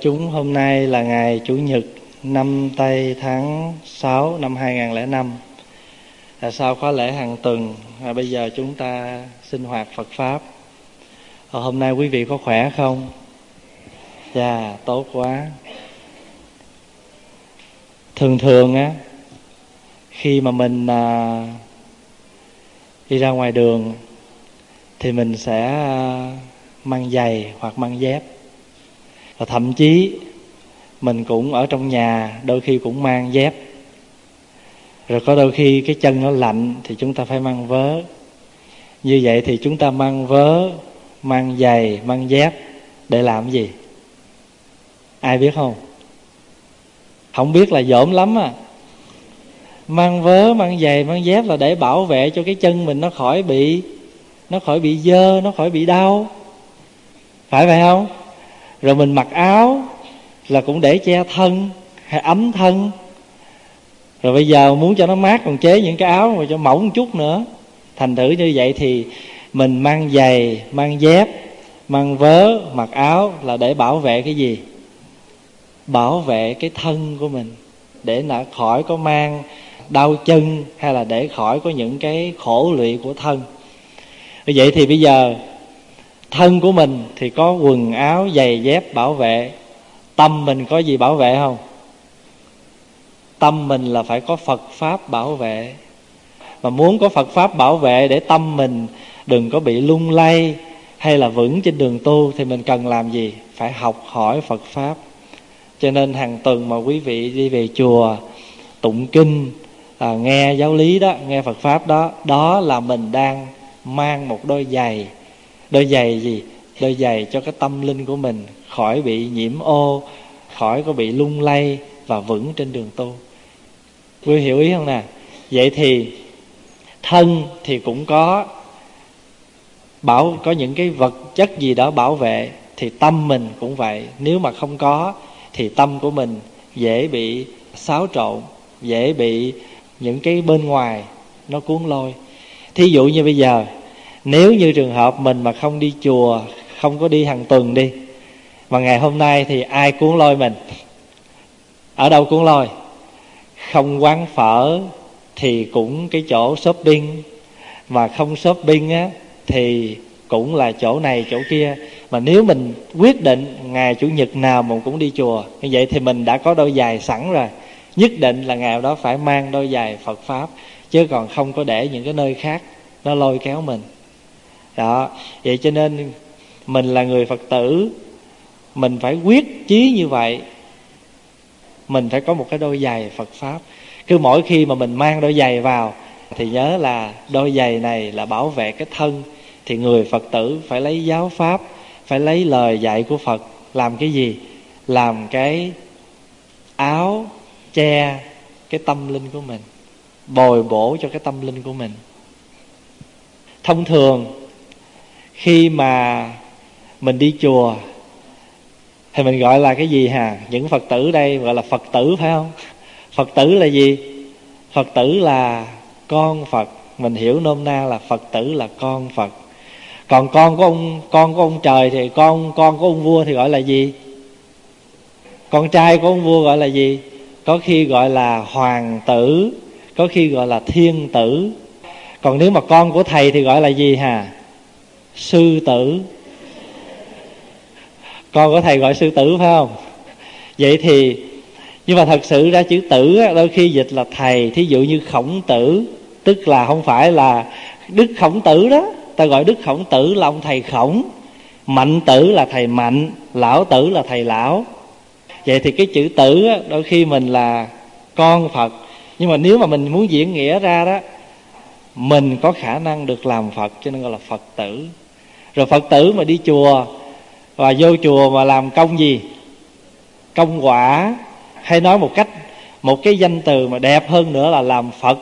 Chúng hôm nay là ngày Chủ nhật năm Tây tháng 6 năm 2005 là sau khóa lễ hàng tuần và bây giờ chúng ta sinh hoạt Phật Pháp. À, Hôm nay quý vị có khỏe không? Dạ tốt quá. Thường thường á Khi mà mình à, đi ra ngoài đường Thì mình sẽ à, mang giày hoặc mang dép và thậm chí, mình cũng ở trong nhà, đôi khi cũng mang dép. Rồi có đôi khi cái chân nó lạnh thì chúng ta phải mang vớ. Như vậy thì chúng ta mang vớ, mang giày, mang dép để làm gì? Ai biết không? Không biết là dỗm lắm à. Mang vớ, mang giày, mang dép là để bảo vệ cho cái chân mình nó khỏi bị, nó khỏi bị dơ, nó khỏi bị đau. Phải vậy không? Rồi mình mặc áo là cũng để che thân, hay ấm thân. Rồi bây giờ muốn cho nó mát còn chế những cái áo mà cho mỏng một chút nữa. Thành thử như vậy thì mình mang giày, mang dép, mang vớ, mặc áo là để bảo vệ cái gì? Bảo vệ cái thân của mình. Để là khỏi có mang đau chân hay là để khỏi có những cái khổ lụy của thân. Vậy thì bây giờ thân của mình thì có quần áo giày dép bảo vệ. Tâm mình có gì bảo vệ không? Tâm mình là phải có phật pháp bảo vệ. Mà muốn có phật pháp bảo vệ để tâm mình đừng có bị lung lay hay là vững trên đường tu thì mình cần làm gì? Phải học hỏi phật pháp. Cho nên hàng tuần mà quý vị đi về chùa tụng kinh à, nghe giáo lý đó nghe phật pháp đó đó là mình đang mang một đôi giày đôi giày gì? Đôi giày cho cái tâm linh của mình khỏi bị nhiễm ô, khỏi có bị lung lay và vững trên đường tu. Quý hiểu ý không nè? Vậy thì thân thì cũng có bảo, có những cái vật chất gì đó bảo vệ, thì tâm mình cũng vậy. Nếu mà không có, thì tâm của mình dễ bị xáo trộn, dễ bị những cái bên ngoài nó cuốn lôi. Thí dụ như bây giờ nếu như trường hợp mình mà không đi chùa, không có đi hàng tuần đi, mà ngày hôm nay thì ai cuốn lôi mình? Ở đâu cuốn lôi? Không quán phở thì cũng cái chỗ shopping, mà không shopping á, thì cũng là chỗ này, chỗ kia. Mà nếu mình quyết định ngày chủ nhật nào mình cũng đi chùa, như vậy thì mình đã có đôi giày sẵn rồi. Nhất định là ngày đó phải mang đôi giày phật pháp, chứ còn không có để những cái nơi khác nó lôi kéo mình đó. Vậy cho nên mình là người phật tử, mình phải quyết chí như vậy. Mình phải có một cái đôi giày phật pháp. Cứ mỗi khi mà mình mang đôi giày vào, thì nhớ là đôi giày này là bảo vệ cái thân. Thì người phật tử phải lấy giáo pháp, phải lấy lời dạy của phật. Làm cái gì? Làm cái áo che cái tâm linh của mình, bồi bổ cho cái tâm linh của mình. Thông thường khi mà mình đi chùa, thì mình gọi là cái gì hà những phật tử đây gọi là phật tử, phải không? Phật tử là gì? Phật tử là con phật. Mình hiểu nôm na là phật tử là con phật. Còn con của ông, con của ông trời thì con con của ông vua thì gọi là gì? Con trai của ông vua gọi là gì? Có khi gọi là hoàng tử, có khi gọi là thiên tử. Còn nếu mà con của thầy thì gọi là gì hà sư tử. Con có thầy gọi sư tử phải không? Vậy thì, nhưng mà thật sự ra chữ tử đôi khi dịch là thầy, thí dụ như khổng tử, tức là không phải là đức khổng tử đó. Ta gọi đức khổng tử là ông thầy khổng, mạnh tử là thầy mạnh, lão tử là thầy lão. Vậy thì cái chữ tử đôi khi mình là con phật. Nhưng mà nếu mà mình muốn diễn nghĩa ra đó, mình có khả năng được làm phật, cho nên gọi là phật tử rồi phật tử mà đi chùa và vô chùa mà làm công gì? Công quả, hay nói một cách, một cái danh từ mà đẹp hơn nữa là làm phật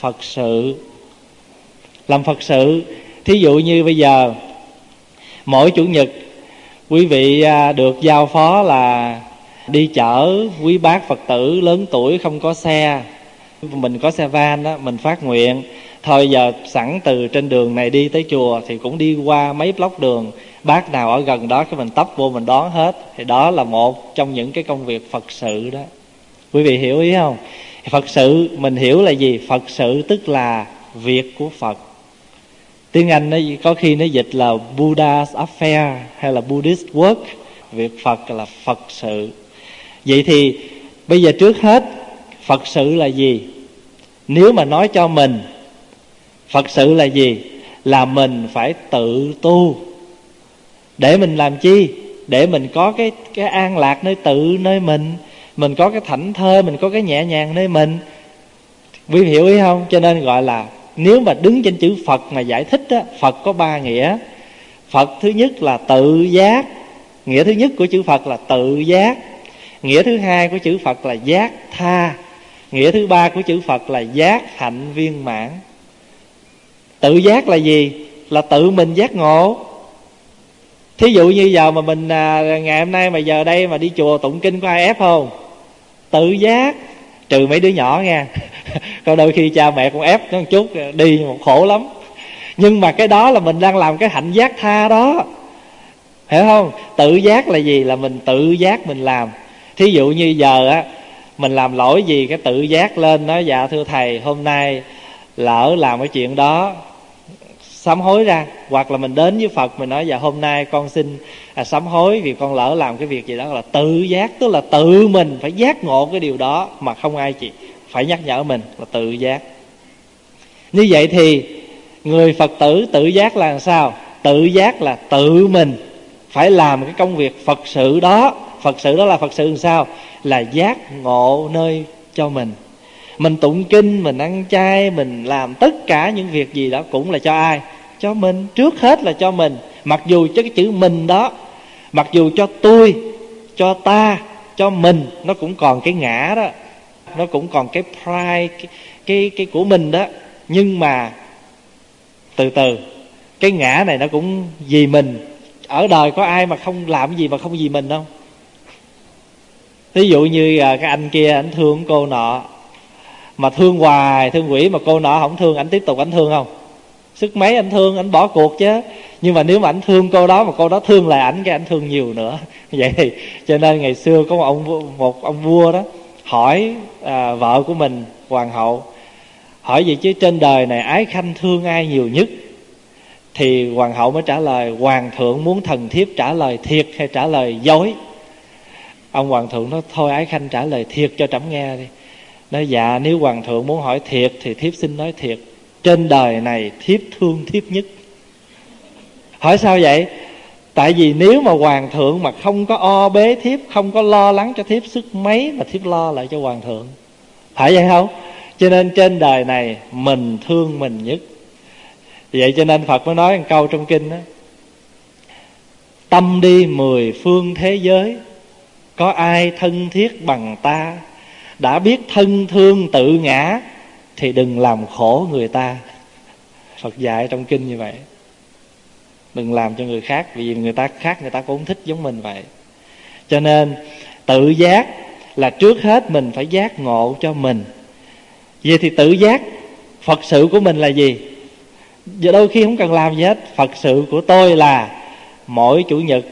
phật sự. Làm phật sự. Thí dụ như bây giờ, mỗi chủ nhật, quý vị à, được giao phó là đi chở quý bác phật tử lớn tuổi không có xe. Mình có xe van đó, mình phát nguyện thôi giờ sẵn từ trên đường này đi tới chùa thì cũng đi qua mấy block đường. Bác nào ở gần đó cái mình tấp vô mình đón hết. Thì đó là một trong những cái công việc phật sự đó. Quý vị hiểu ý không? Phật sự, mình hiểu là gì? Phật sự tức là việc của phật. Tiếng anh nó có khi nó dịch là buddha's affair hay là buddhist work. Việc phật là phật sự. Vậy thì bây giờ trước hết, phật sự là gì? Nếu mà nói cho mình phật sự là gì? Là mình phải tự tu. Để mình làm chi? Để mình có cái cái an lạc nơi tự nơi mình. Mình có cái thảnh thơi, mình có cái nhẹ nhàng nơi mình. Quý vị hiểu ý không? Cho nên gọi là nếu mà đứng trên chữ phật mà giải thích á, phật có ba nghĩa. Phật thứ nhất là tự giác. Nghĩa thứ nhất của chữ phật là tự giác. Nghĩa thứ hai của chữ phật là giác tha. Nghĩa thứ ba của chữ phật là giác hạnh viên mãn tự giác là gì? Là tự mình giác ngộ. Thí dụ như giờ mà mình à, ngày hôm nay mà giờ đây mà đi chùa tụng kinh có ai ép không? Tự giác. Trừ mấy đứa nhỏ nha. Có đôi khi cha mẹ cũng ép nó một chút, đi một khổ lắm. Nhưng mà cái đó là mình đang làm cái hạnh giác tha đó. Hiểu không? Tự giác là gì? Là mình tự giác mình làm. Thí dụ như giờ á, mình làm lỗi gì, cái tự giác lên nói dạ thưa thầy, hôm nay lỡ làm cái chuyện đó sám hối ra hoặc là mình đến với phật mình nói dạ hôm nay con xin à, sám hối vì con lỡ làm cái việc gì đó. Là tự giác tức là tự mình phải giác ngộ cái điều đó mà không ai chị phải nhắc nhở mình là tự giác. Như vậy thì người phật tử tự giác là sao? Tự giác là tự mình phải làm cái công việc phật sự đó. Phật sự đó là phật sự làm sao? Là giác ngộ nơi cho mình. Mình tụng kinh mình ăn chay mình làm tất cả những việc gì đó cũng là cho ai? Cho mình trước hết là cho mình. Mặc dù cho cái chữ mình đó mặc dù cho tôi cho ta cho mình nó cũng còn cái ngã đó. Nó cũng còn cái pride cái cái, cái của mình đó. Nhưng mà từ từ cái ngã này nó cũng vì mình. Ở đời có ai mà không làm gì mà không vì mình không? Ví dụ như à, cái anh kia anh thương cô nọ mà thương hoài thương quỷ mà cô nọ không thương ảnh tiếp tục ảnh thương không? Sức mấy anh thương anh bỏ cuộc chứ. Nhưng mà nếu mà anh thương cô đó mà cô đó thương lại ảnh cái anh thương nhiều nữa. Vậy thì cho nên ngày xưa có một ông một ông vua đó hỏi à, vợ của mình hoàng hậu hỏi gì chứ trên đời này ái khanh thương ai nhiều nhất? Thì hoàng hậu mới trả lời hoàng thượng muốn thần thiếp trả lời thiệt hay trả lời dối? Ông hoàng thượng nói thôi ái khanh trả lời thiệt cho trẫm nghe đi. Nói dạ nếu hoàng thượng muốn hỏi thiệt thì thiếp xin nói thiệt trên đời này thiếp thương thiếp nhất. Hỏi sao vậy? Tại vì nếu mà hoàng thượng mà không có o bế thiếp, không có lo lắng cho thiếp sức mấy mà thiếp lo lại cho hoàng thượng. Phải vậy không? Cho nên trên đời này mình thương mình nhất. Vậy cho nên phật mới nói một câu trong kinh đó. Tâm đi mười phương thế giới, có ai thân thiết bằng ta? Đã biết thân thương tự ngã thì đừng làm khổ người ta. Phật dạy trong kinh như vậy. Đừng làm cho người khác, vì người ta khác, người ta cũng thích giống mình vậy. Cho nên, tự giác là trước hết mình phải giác ngộ cho mình. Vậy thì tự giác, phật sự của mình là gì? Giờ đôi khi không cần làm gì hết. Phật sự của tôi là mỗi chủ nhật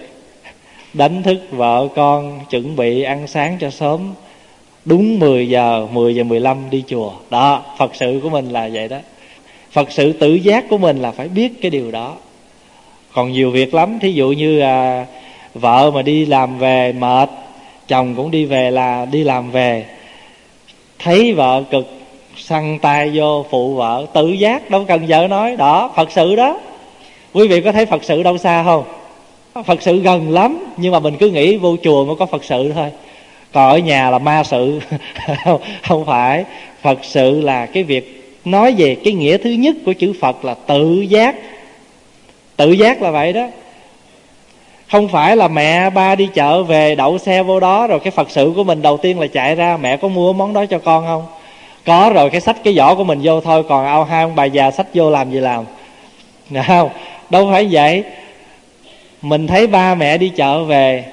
đánh thức vợ con chuẩn bị ăn sáng cho sớm đúng 10 giờ 10 giờ 15 đi chùa. Đó phật sự của mình là vậy đó. Phật sự tự giác của mình là phải biết cái điều đó. Còn nhiều việc lắm thí dụ như à, vợ mà đi làm về mệt chồng cũng đi về là đi làm về. Thấy vợ cực săn tay vô phụ vợ tự giác đâu cần vợ nói. Đó phật sự đó. Quý vị có thấy phật sự đâu xa không? Phật sự gần lắm nhưng mà mình cứ nghĩ vô chùa mới có phật sự thôi còn ở nhà là ma sự. Không phải. Phật sự là cái việc nói về cái nghĩa thứ nhất của chữ phật là tự giác. Tự giác là vậy đó. Không phải là mẹ ba đi chợ về đậu xe vô đó rồi cái phật sự của mình đầu tiên là chạy ra, mẹ có mua món đó cho con không? Có rồi cái sách cái vỏ của mình vô thôi, còn ao hai ông bà già sách vô làm gì làm? Được không, đâu phải vậy. Mình thấy ba mẹ đi chợ về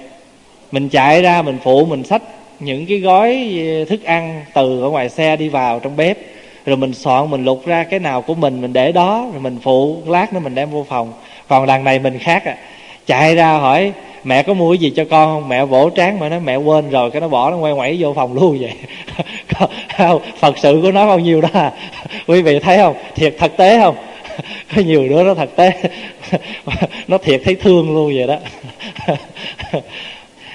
mình chạy ra mình phụ mình xách những cái gói ờ, thức ăn từ ở ngoài xe đi vào trong bếp. Rồi mình soạn mình lục ra cái nào của mình mình để đó rồi mình phụ lát nữa mình đem vô phòng. Còn đằng này mình khác à chạy ra hỏi mẹ có mua cái gì cho con không? Mẹ vỗ trán mà nói mẹ quên rồi cái nó bỏ nó quay quẩy vô phòng luôn vậy. Không, phật sự của nó bao nhiêu đó à? Quý vị thấy không? Thiệt thực tế không? Có nhiều đứa nó thực tế. Nó thiệt thấy thương luôn vậy đó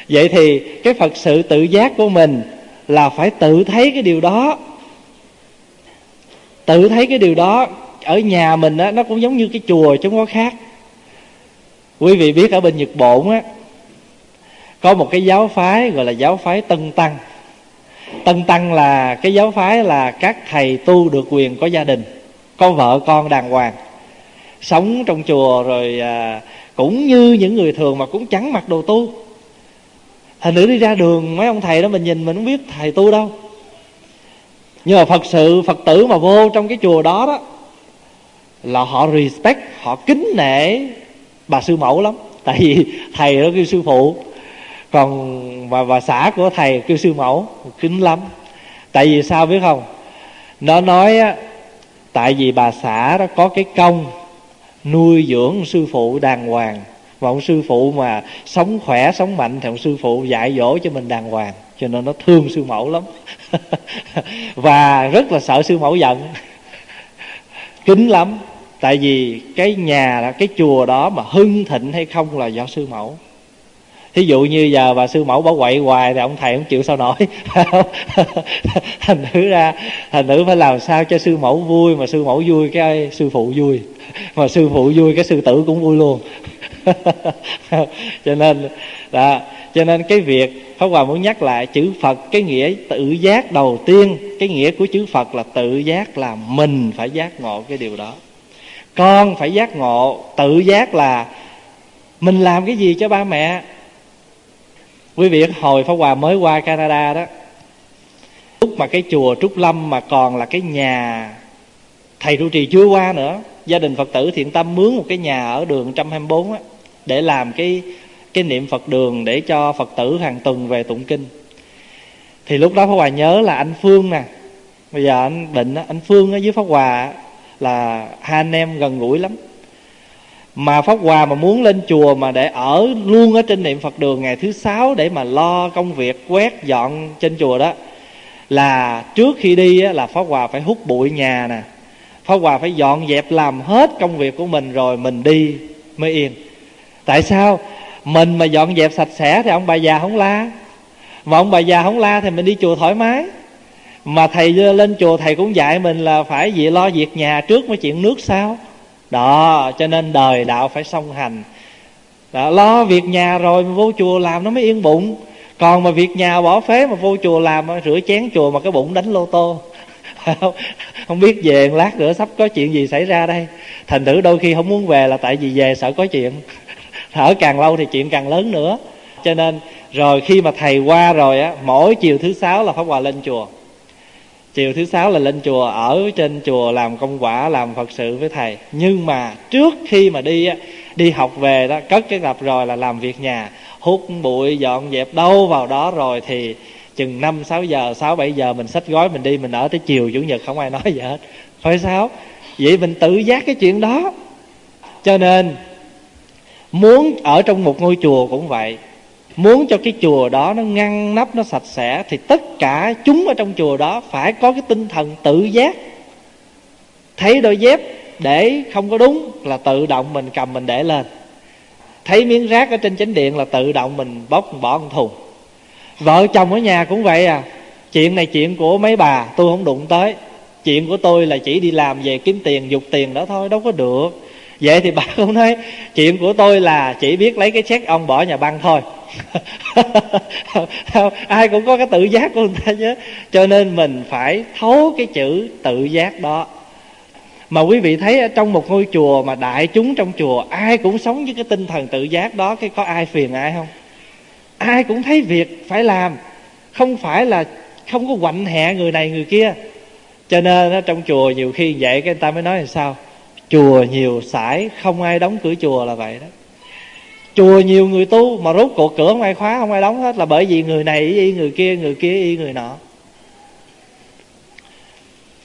vậy thì cái phật sự tự giác của mình là phải tự thấy cái điều đó. Tự thấy cái điều đó ở nhà mình á nó cũng giống như cái chùa chứ không có khác. Quý vị biết ở bên nhật bổn á có một cái giáo phái gọi là giáo phái tân tăng. Tân tăng là cái giáo phái là các thầy tu được quyền có gia đình có vợ con đàng hoàng sống trong chùa rồi à, cũng như những người thường mà cũng chẳng mặc đồ tu thành nữ đi ra đường, mấy ông thầy đó mình nhìn mình không biết thầy tu đâu. Nhưng mà phật sự, phật tử mà vô trong cái chùa đó đó, là họ respect, họ kính nể bà sư mẫu lắm. Tại vì thầy đó kêu sư phụ, còn bà bà xã của thầy kêu sư mẫu, kính lắm. Tại vì sao biết không? Nó nói á, tại vì bà xã đó có cái công nuôi dưỡng sư phụ đàng hoàng và ông sư phụ mà sống khỏe, sống mạnh thì ông sư phụ dạy dỗ cho mình đàng hoàng. Cho nên nó thương sư mẫu lắm. Và rất là sợ sư mẫu giận. Kính lắm. Tại vì cái nhà là cái chùa đó mà hưng thịnh hay không là do sư mẫu. Thí dụ như giờ bà sư mẫu bảo quậy hoài thì ông thầy không chịu sao nổi. Thành nữ ra, thành nữ phải làm sao cho sư mẫu vui, mà sư mẫu vui cái sư phụ vui. Mà sư phụ vui cái sư tử cũng vui luôn cho nên đó, cho nên cái việc Pháp Hòa muốn nhắc lại chữ Phật cái nghĩa tự giác đầu tiên cái nghĩa của chữ Phật là tự giác là mình phải giác ngộ cái điều đó. Con phải giác ngộ tự giác là mình làm cái gì cho ba mẹ? Quý vị hồi pháp hòa mới qua canada đó lúc mà cái chùa trúc lâm mà còn là cái nhà thầy trụ trì chưa qua nữa gia đình phật tử thiện tâm mướn một cái nhà ở đường 124 á để làm cái cái niệm phật đường để cho phật tử hàng tuần về tụng kinh. Thì lúc đó pháp hòa nhớ là anh phương nè. Bây giờ anh bệnh anh phương ở dưới pháp hòa là hai anh em gần gũi lắm. Mà pháp hòa mà muốn lên chùa mà để ở luôn ở trên niệm phật đường ngày thứ sáu để mà lo công việc quét dọn trên chùa đó, là trước khi đi là pháp hòa phải hút bụi nhà nè. Pháp hòa phải dọn dẹp làm hết công việc của mình rồi mình đi mới yên tại sao? Mình mà dọn dẹp sạch sẽ thì ông bà già không la. Mà ông bà già không la thì mình đi chùa thoải mái. Mà thầy lên chùa thầy cũng dạy mình là phải gì lo việc nhà trước mới chuyện nước sau đó cho nên đời đạo phải song hành. Đó, lo việc nhà rồi mà vô chùa làm nó mới yên bụng. Còn mà việc nhà bỏ phế mà vô chùa làm rửa chén chùa mà cái bụng đánh lô tô. Không biết về lát nữa sắp có chuyện gì xảy ra đây. Thành thử đôi khi không muốn về là tại vì về sợ có chuyện thở càng lâu thì chuyện càng lớn nữa. Cho nên, rồi khi mà thầy qua rồi á, mỗi chiều thứ sáu là pháp hòa lên chùa. Chiều thứ sáu là lên chùa, ở trên chùa làm công quả, làm phật sự với thầy. Nhưng mà trước khi mà đi á, đi học về đó, cất cái tập rồi là làm việc nhà. Hút bụi, dọn dẹp đâu vào đó rồi thì chừng năm, sáu giờ, sáu, bảy giờ mình xách gói mình đi, mình ở tới chiều chủ nhật, không ai nói gì hết. Phải sao? Vậy mình tự giác cái chuyện đó. Cho nên muốn ở trong một ngôi chùa cũng vậy. Muốn cho cái chùa đó nó ngăn nắp, nó sạch sẽ, thì tất cả chúng ở trong chùa đó phải có cái tinh thần tự giác. Thấy đôi dép để không có đúng là tự động mình cầm mình để lên. Thấy miếng rác ở trên chánh điện là tự động mình bóc, bỏ một thùng. Vợ chồng ở nhà cũng vậy à. Chuyện này chuyện của mấy bà, tôi không đụng tới. Chuyện của tôi là chỉ đi làm về kiếm tiền, dục tiền đó thôi, đâu có được vậy thì bà cũng nói, chuyện của tôi là chỉ biết lấy cái xét ông bỏ nhà băng thôi. Ai cũng có cái tự giác của người ta chứ. Cho nên mình phải thấu cái chữ tự giác đó. Mà quý vị thấy ở trong một ngôi chùa mà đại chúng trong chùa, ai cũng sống với cái tinh thần tự giác đó, cái có ai phiền ai không? Ai cũng thấy việc phải làm, không phải là không có quạnh hẹ người này người kia. Cho nên trong chùa nhiều khi vậy, cái người ta mới nói là sao? Chùa nhiều sải, không ai đóng cửa chùa là vậy đó. Chùa nhiều người tu mà rốt cuộc cửa không ai khóa không ai đóng hết là bởi vì người này y người kia người kia y người nọ.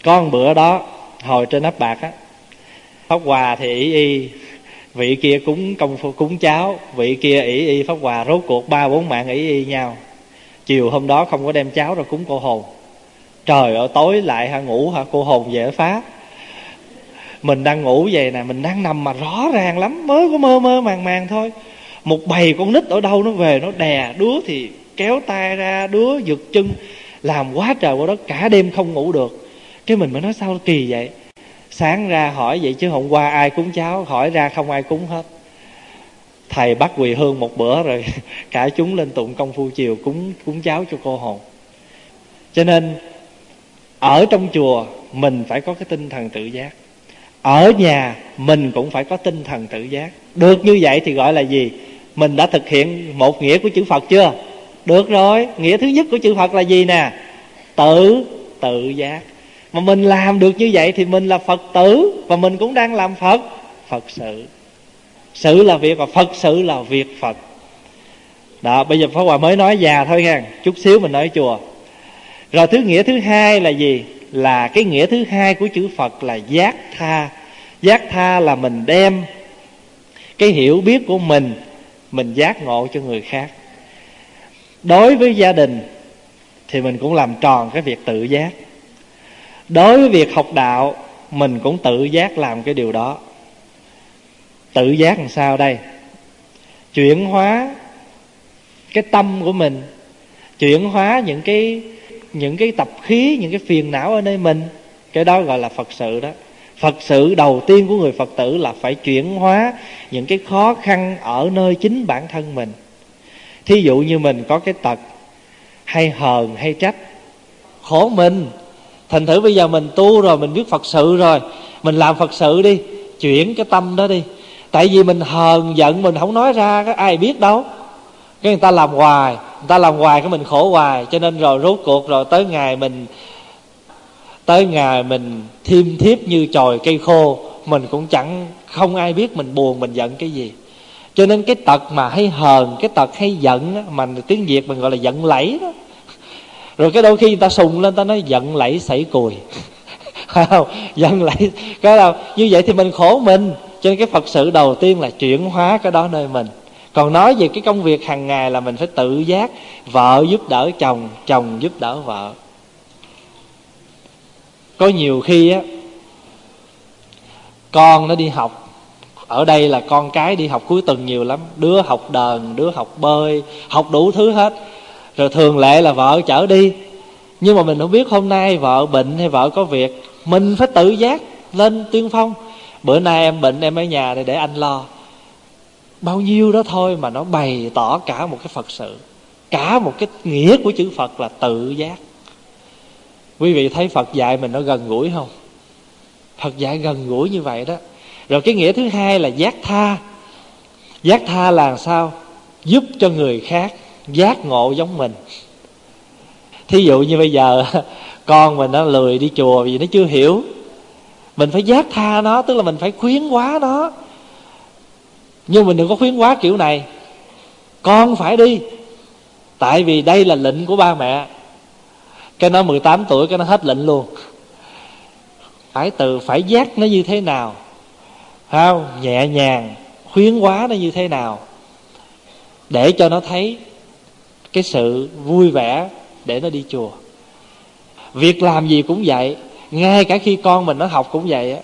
Con bữa đó, hồi trên ấp bạc á, pháp hòa thì ý y, vị kia cúng công phu, cúng cháo, vị kia ý y pháp hòa, rốt cuộc ba bốn mạng ý y nhau. Chiều hôm đó không có đem cháo ra cúng cô hồn. Trời ơi, tối lại hả, ngủ hả, cô hồn về phá mình đang ngủ về nè, mình đang nằm mà rõ ràng lắm mới có mơ mơ màng màng thôi. Một bầy con nít ở đâu nó về, nó đè đứa thì kéo tay ra, đứa giật chân, làm quá trời quá đất, cả đêm không ngủ được. Cái mình mới nói, sao kỳ vậy? Sáng ra hỏi vậy chứ hôm qua ai cúng cháo, hỏi ra không ai cúng hết. Thầy bắt quỳ hương một bữa rồi cả chúng lên tụng công phu chiều cúng cúng cháo cho cô hồn. Cho nên, ở trong chùa, mình phải có cái tinh thần tự giác ở nhà mình cũng phải có tinh thần tự giác. Được như vậy thì gọi là gì? Mình đã thực hiện một nghĩa của chữ phật chưa? Được rồi. Nghĩa thứ nhất của chữ phật là gì nè? Tự tự giác. Mà mình làm được như vậy thì mình là phật tử và mình cũng đang làm phật. Phật sự. Sự là việc và phật sự là việc phật. Đó, bây giờ pháp hòa mới nói già thôi nha chút xíu mình nói chùa. Rồi thứ nghĩa thứ hai là gì? Là cái nghĩa thứ hai của chữ phật là giác tha. Giác tha là mình đem cái hiểu biết của mình mình giác ngộ cho người khác. Đối với gia đình thì mình cũng làm tròn cái việc tự giác. Đối với việc học đạo, mình cũng tự giác làm cái điều đó. Tự giác làm sao đây? Chuyển hóa cái tâm của mình, chuyển hóa những cái những cái tập khí, những cái phiền não ở nơi mình. Cái đó gọi là phật sự đó. Phật sự đầu tiên của người phật tử là phải chuyển hóa những cái khó khăn ở nơi chính bản thân mình. Thí dụ như mình có cái tật hay hờn hay trách, khổ mình. Thành thử bây giờ mình tu rồi, mình biết phật sự rồi, mình làm phật sự đi, chuyển cái tâm đó đi. Tại vì mình hờn giận, mình không nói ra có ai biết đâu. Cái người ta làm hoài ta làm hoài cái mình khổ hoài cho nên rồi rốt cuộc rồi tới ngày mình tới ngày mình thiêm thiếp như chồi cây khô mình cũng chẳng không ai biết mình buồn mình giận cái gì. Cho nên cái tật mà hay hờn cái tật hay giận đó, mà tiếng việt mình gọi là giận lẫy đó. Rồi cái đôi khi người ta sùng lên ta nói giận lẫy sảy cùi. Không? Giận lẫy cái nào như vậy thì mình khổ mình. Cho nên cái phật sự đầu tiên là chuyển hóa cái đó nơi mình còn nói về cái công việc hàng ngày là mình phải tự giác, vợ giúp đỡ chồng chồng giúp đỡ vợ. Có nhiều khi á, con nó đi học. Ở đây là con cái đi học cuối tuần nhiều lắm. Đứa học đờn, đứa học bơi, học đủ thứ hết. Rồi thường lệ là vợ chở đi. Nhưng mà mình không biết hôm nay vợ bệnh hay vợ có việc. Mình phải tự giác lên tuyên phong. Bữa nay em bệnh, em ở nhà thì để anh lo bao nhiêu đó thôi mà nó bày tỏ cả một cái phật sự. Cả một cái nghĩa của chữ phật là tự giác. Quý vị thấy phật dạy mình nó gần gũi không? Phật dạy gần gũi như vậy đó. Rồi cái nghĩa thứ hai là giác tha. Giác tha là sao? Giúp cho người khác giác ngộ giống mình. Thí dụ như bây giờ, con mình nó lười đi chùa vì nó chưa hiểu. Mình phải giác tha nó, tức là mình phải khuyến hóa nó nhưng mình đừng có khuyến quá kiểu này. Con phải đi. Tại vì đây là lệnh của ba mẹ. Cái nó 18 tuổi, cái nó hết lệnh luôn. Phải từ, phải giác nó như thế nào? Không nhẹ nhàng, khuyến quá nó như thế nào? Để cho nó thấy cái sự vui vẻ để nó đi chùa. Việc làm gì cũng vậy. Ngay cả khi con mình nó học cũng vậy á.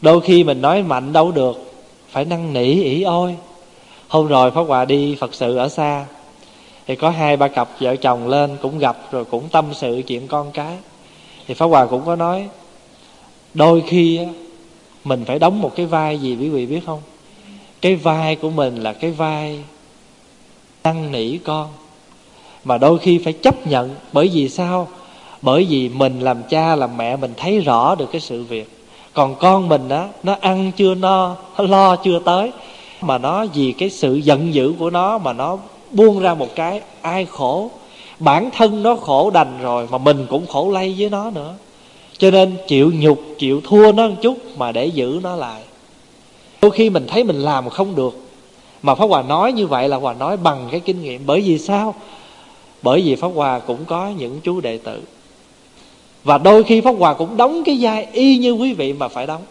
Đôi khi mình nói mạnh đâu được phải năn nỉ ỉ ôi. Hôm rồi pháp hòa đi phật sự ở xa thì có hai ba cặp vợ chồng lên cũng gặp rồi cũng tâm sự chuyện con cái. Thì pháp hòa cũng có nói đôi khi á, mình phải đóng một cái vai gì quý vị biết không? Cái vai của mình là cái vai năn nỉ con mà đôi khi phải chấp nhận bởi vì sao? Bởi vì mình làm cha làm mẹ mình thấy rõ được cái sự việc còn con mình đó nó ăn chưa no, nó lo chưa tới. Mà nó vì cái sự giận dữ của nó mà nó buông ra một cái, ai khổ? Bản thân nó khổ đành rồi mà mình cũng khổ lây với nó nữa. Cho nên chịu nhục, chịu thua nó một chút mà để giữ nó lại. Đôi khi mình thấy mình làm không được. Mà pháp hòa nói như vậy là hòa nói bằng cái kinh nghiệm. Bởi vì sao? Bởi vì pháp hòa cũng có những chú đệ tử và đôi khi pháp hòa cũng đóng cái vai y như quý vị mà phải đóng.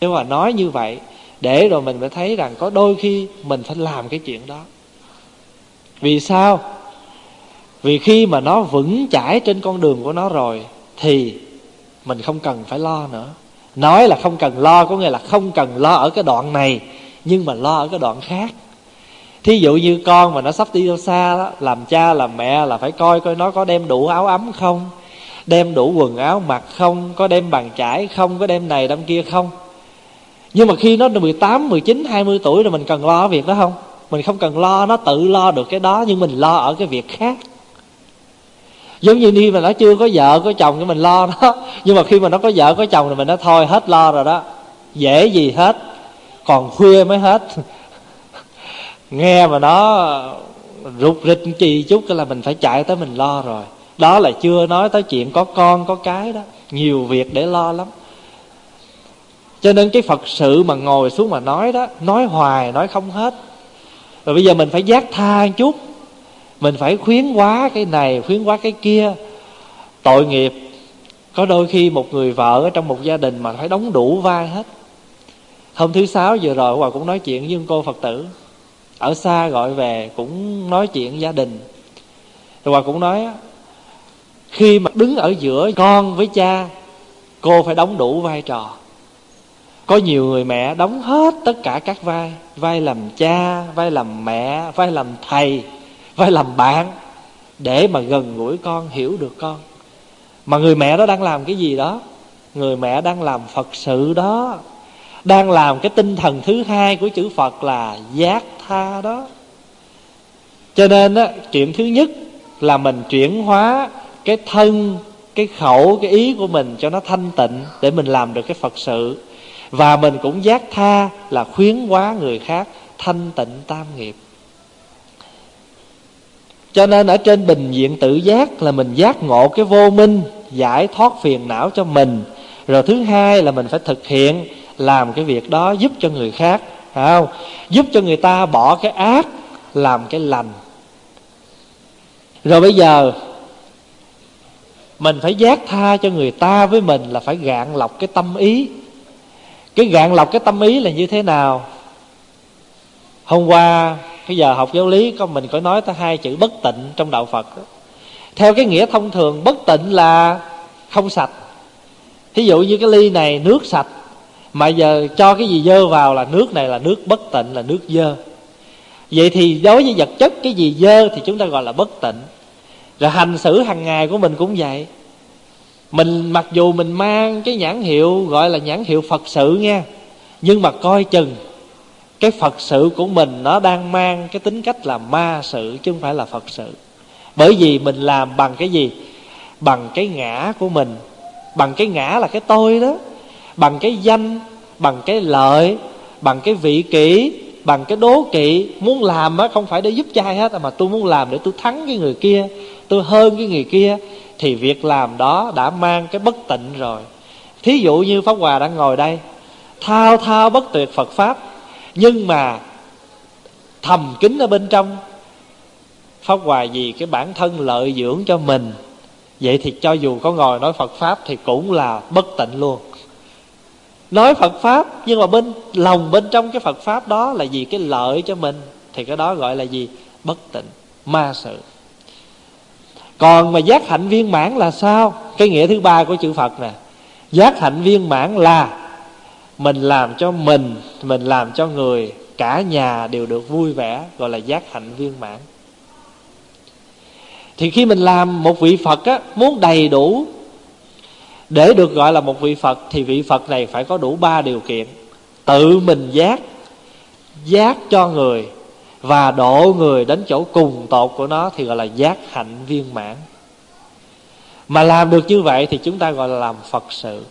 Nhưng mà nói như vậy, để rồi mình mới thấy rằng có đôi khi mình phải làm cái chuyện đó. Vì sao? Vì khi mà nó vững chãi trên con đường của nó rồi, thì mình không cần phải lo nữa. Nói là không cần lo có nghĩa là không cần lo ở cái đoạn này, nhưng mà lo ở cái đoạn khác. Thí dụ như con mà nó sắp đi đâu xa đó, làm cha, làm mẹ là phải coi coi nó có đem đủ áo ấm không? Đem đủ quần áo mặc không? Có đem bàn chải không? Có đem này đem kia không? Nhưng mà khi nó 18, 19, 20 tuổi rồi mình cần lo việc đó không? Mình không cần lo nó tự lo được cái đó nhưng mình lo ở cái việc khác. Giống như đi mà nó chưa có vợ có chồng thì mình lo nó nhưng mà khi mà nó có vợ có chồng thì mình nói thôi hết lo rồi đó. Dễ gì hết còn khuya mới hết. Nghe mà nó rụt rịch chi chút là mình phải chạy tới mình lo rồi đó là chưa nói tới chuyện có con, có cái đó. Nhiều việc để lo lắm. Cho nên cái phật sự mà ngồi xuống mà nói đó, nói hoài, nói không hết. Rồi bây giờ mình phải giác tha một chút. Mình phải khuyến quá cái này, khuyến quá cái kia. Tội nghiệp, có đôi khi một người vợ ở trong một gia đình mà phải đóng đủ vai hết. Hôm thứ sáu vừa rồi hòa cũng nói chuyện với cô phật tử. Ở xa gọi về cũng nói chuyện gia đình. Rồi hòa cũng nói khi mà đứng ở giữa con với cha, cô phải đóng đủ vai trò. Có nhiều người mẹ đóng hết tất cả các vai vai làm cha, vai làm mẹ, vai làm thầy, vai làm bạn, để mà gần gũi con, hiểu được con. Mà người mẹ đó đang làm cái gì đó? Người mẹ đang làm phật sự đó. Đang làm cái tinh thần thứ hai của chữ phật là giác tha đó. Cho nên á, chuyện thứ nhất là mình chuyển hóa cái thân, cái khẩu, cái ý của mình cho nó thanh tịnh để mình làm được cái phật sự. Và mình cũng giác tha là khuyến hóa người khác thanh tịnh tam nghiệp. Cho nên ở trên bình diện tự giác là mình giác ngộ cái vô minh, giải thoát phiền não cho mình. Rồi thứ hai là mình phải thực hiện, làm cái việc đó giúp cho người khác không? Giúp cho người ta bỏ cái ác, làm cái lành. Rồi bây giờ mình phải giác tha cho người ta với mình là phải gạn lọc cái tâm ý. Cái gạn lọc cái tâm ý là như thế nào? Hôm qua, cái giờ học giáo lý, có mình có nói tới hai chữ bất tịnh trong đạo phật đó. theo cái nghĩa thông thường, bất tịnh là không sạch. Thí dụ như cái ly này nước sạch, mà giờ cho cái gì dơ vào là nước này là nước bất tịnh, là nước dơ. Vậy thì đối với vật chất, cái gì dơ thì chúng ta gọi là bất tịnh rồi hành xử hàng ngày của mình cũng vậy. Mình mặc dù mình mang cái nhãn hiệu gọi là nhãn hiệu phật sự nha, nhưng mà coi chừng, cái phật sự của mình nó đang mang cái tính cách là ma sự chứ không phải là phật sự. Bởi vì mình làm bằng cái gì? Bằng cái ngã của mình. Bằng cái ngã là cái tôi đó. Bằng cái danh, bằng cái lợi, bằng cái vị kỷ, bằng cái đố kỵ. Muốn làm á, không phải để giúp ai hết, mà tôi muốn làm để tôi thắng cái người kia tôi hơn cái người kia, thì việc làm đó đã mang cái bất tịnh rồi. Thí dụ như pháp hòa đang ngồi đây, thao thao bất tuyệt phật pháp, nhưng mà thầm kín ở bên trong. Pháp hòa vì cái bản thân lợi dưỡng cho mình, vậy thì cho dù có ngồi nói phật pháp thì cũng là bất tịnh luôn. Nói phật pháp, nhưng mà bên, lòng bên trong cái phật pháp đó là gì cái lợi cho mình, thì cái đó gọi là gì? Bất tịnh, ma sự còn mà giác hạnh viên mãn là sao? Cái nghĩa thứ ba của chữ phật nè. Giác hạnh viên mãn là mình làm cho mình mình làm cho người, cả nhà đều được vui vẻ, gọi là giác hạnh viên mãn. Thì khi mình làm một vị phật á, muốn đầy đủ để được gọi là một vị phật, thì vị phật này phải có đủ ba điều kiện. Tự mình giác giác cho người và độ người đến chỗ cùng tột của nó thì gọi là giác hạnh viên mãn. Mà làm được như vậy thì chúng ta gọi là làm phật sự.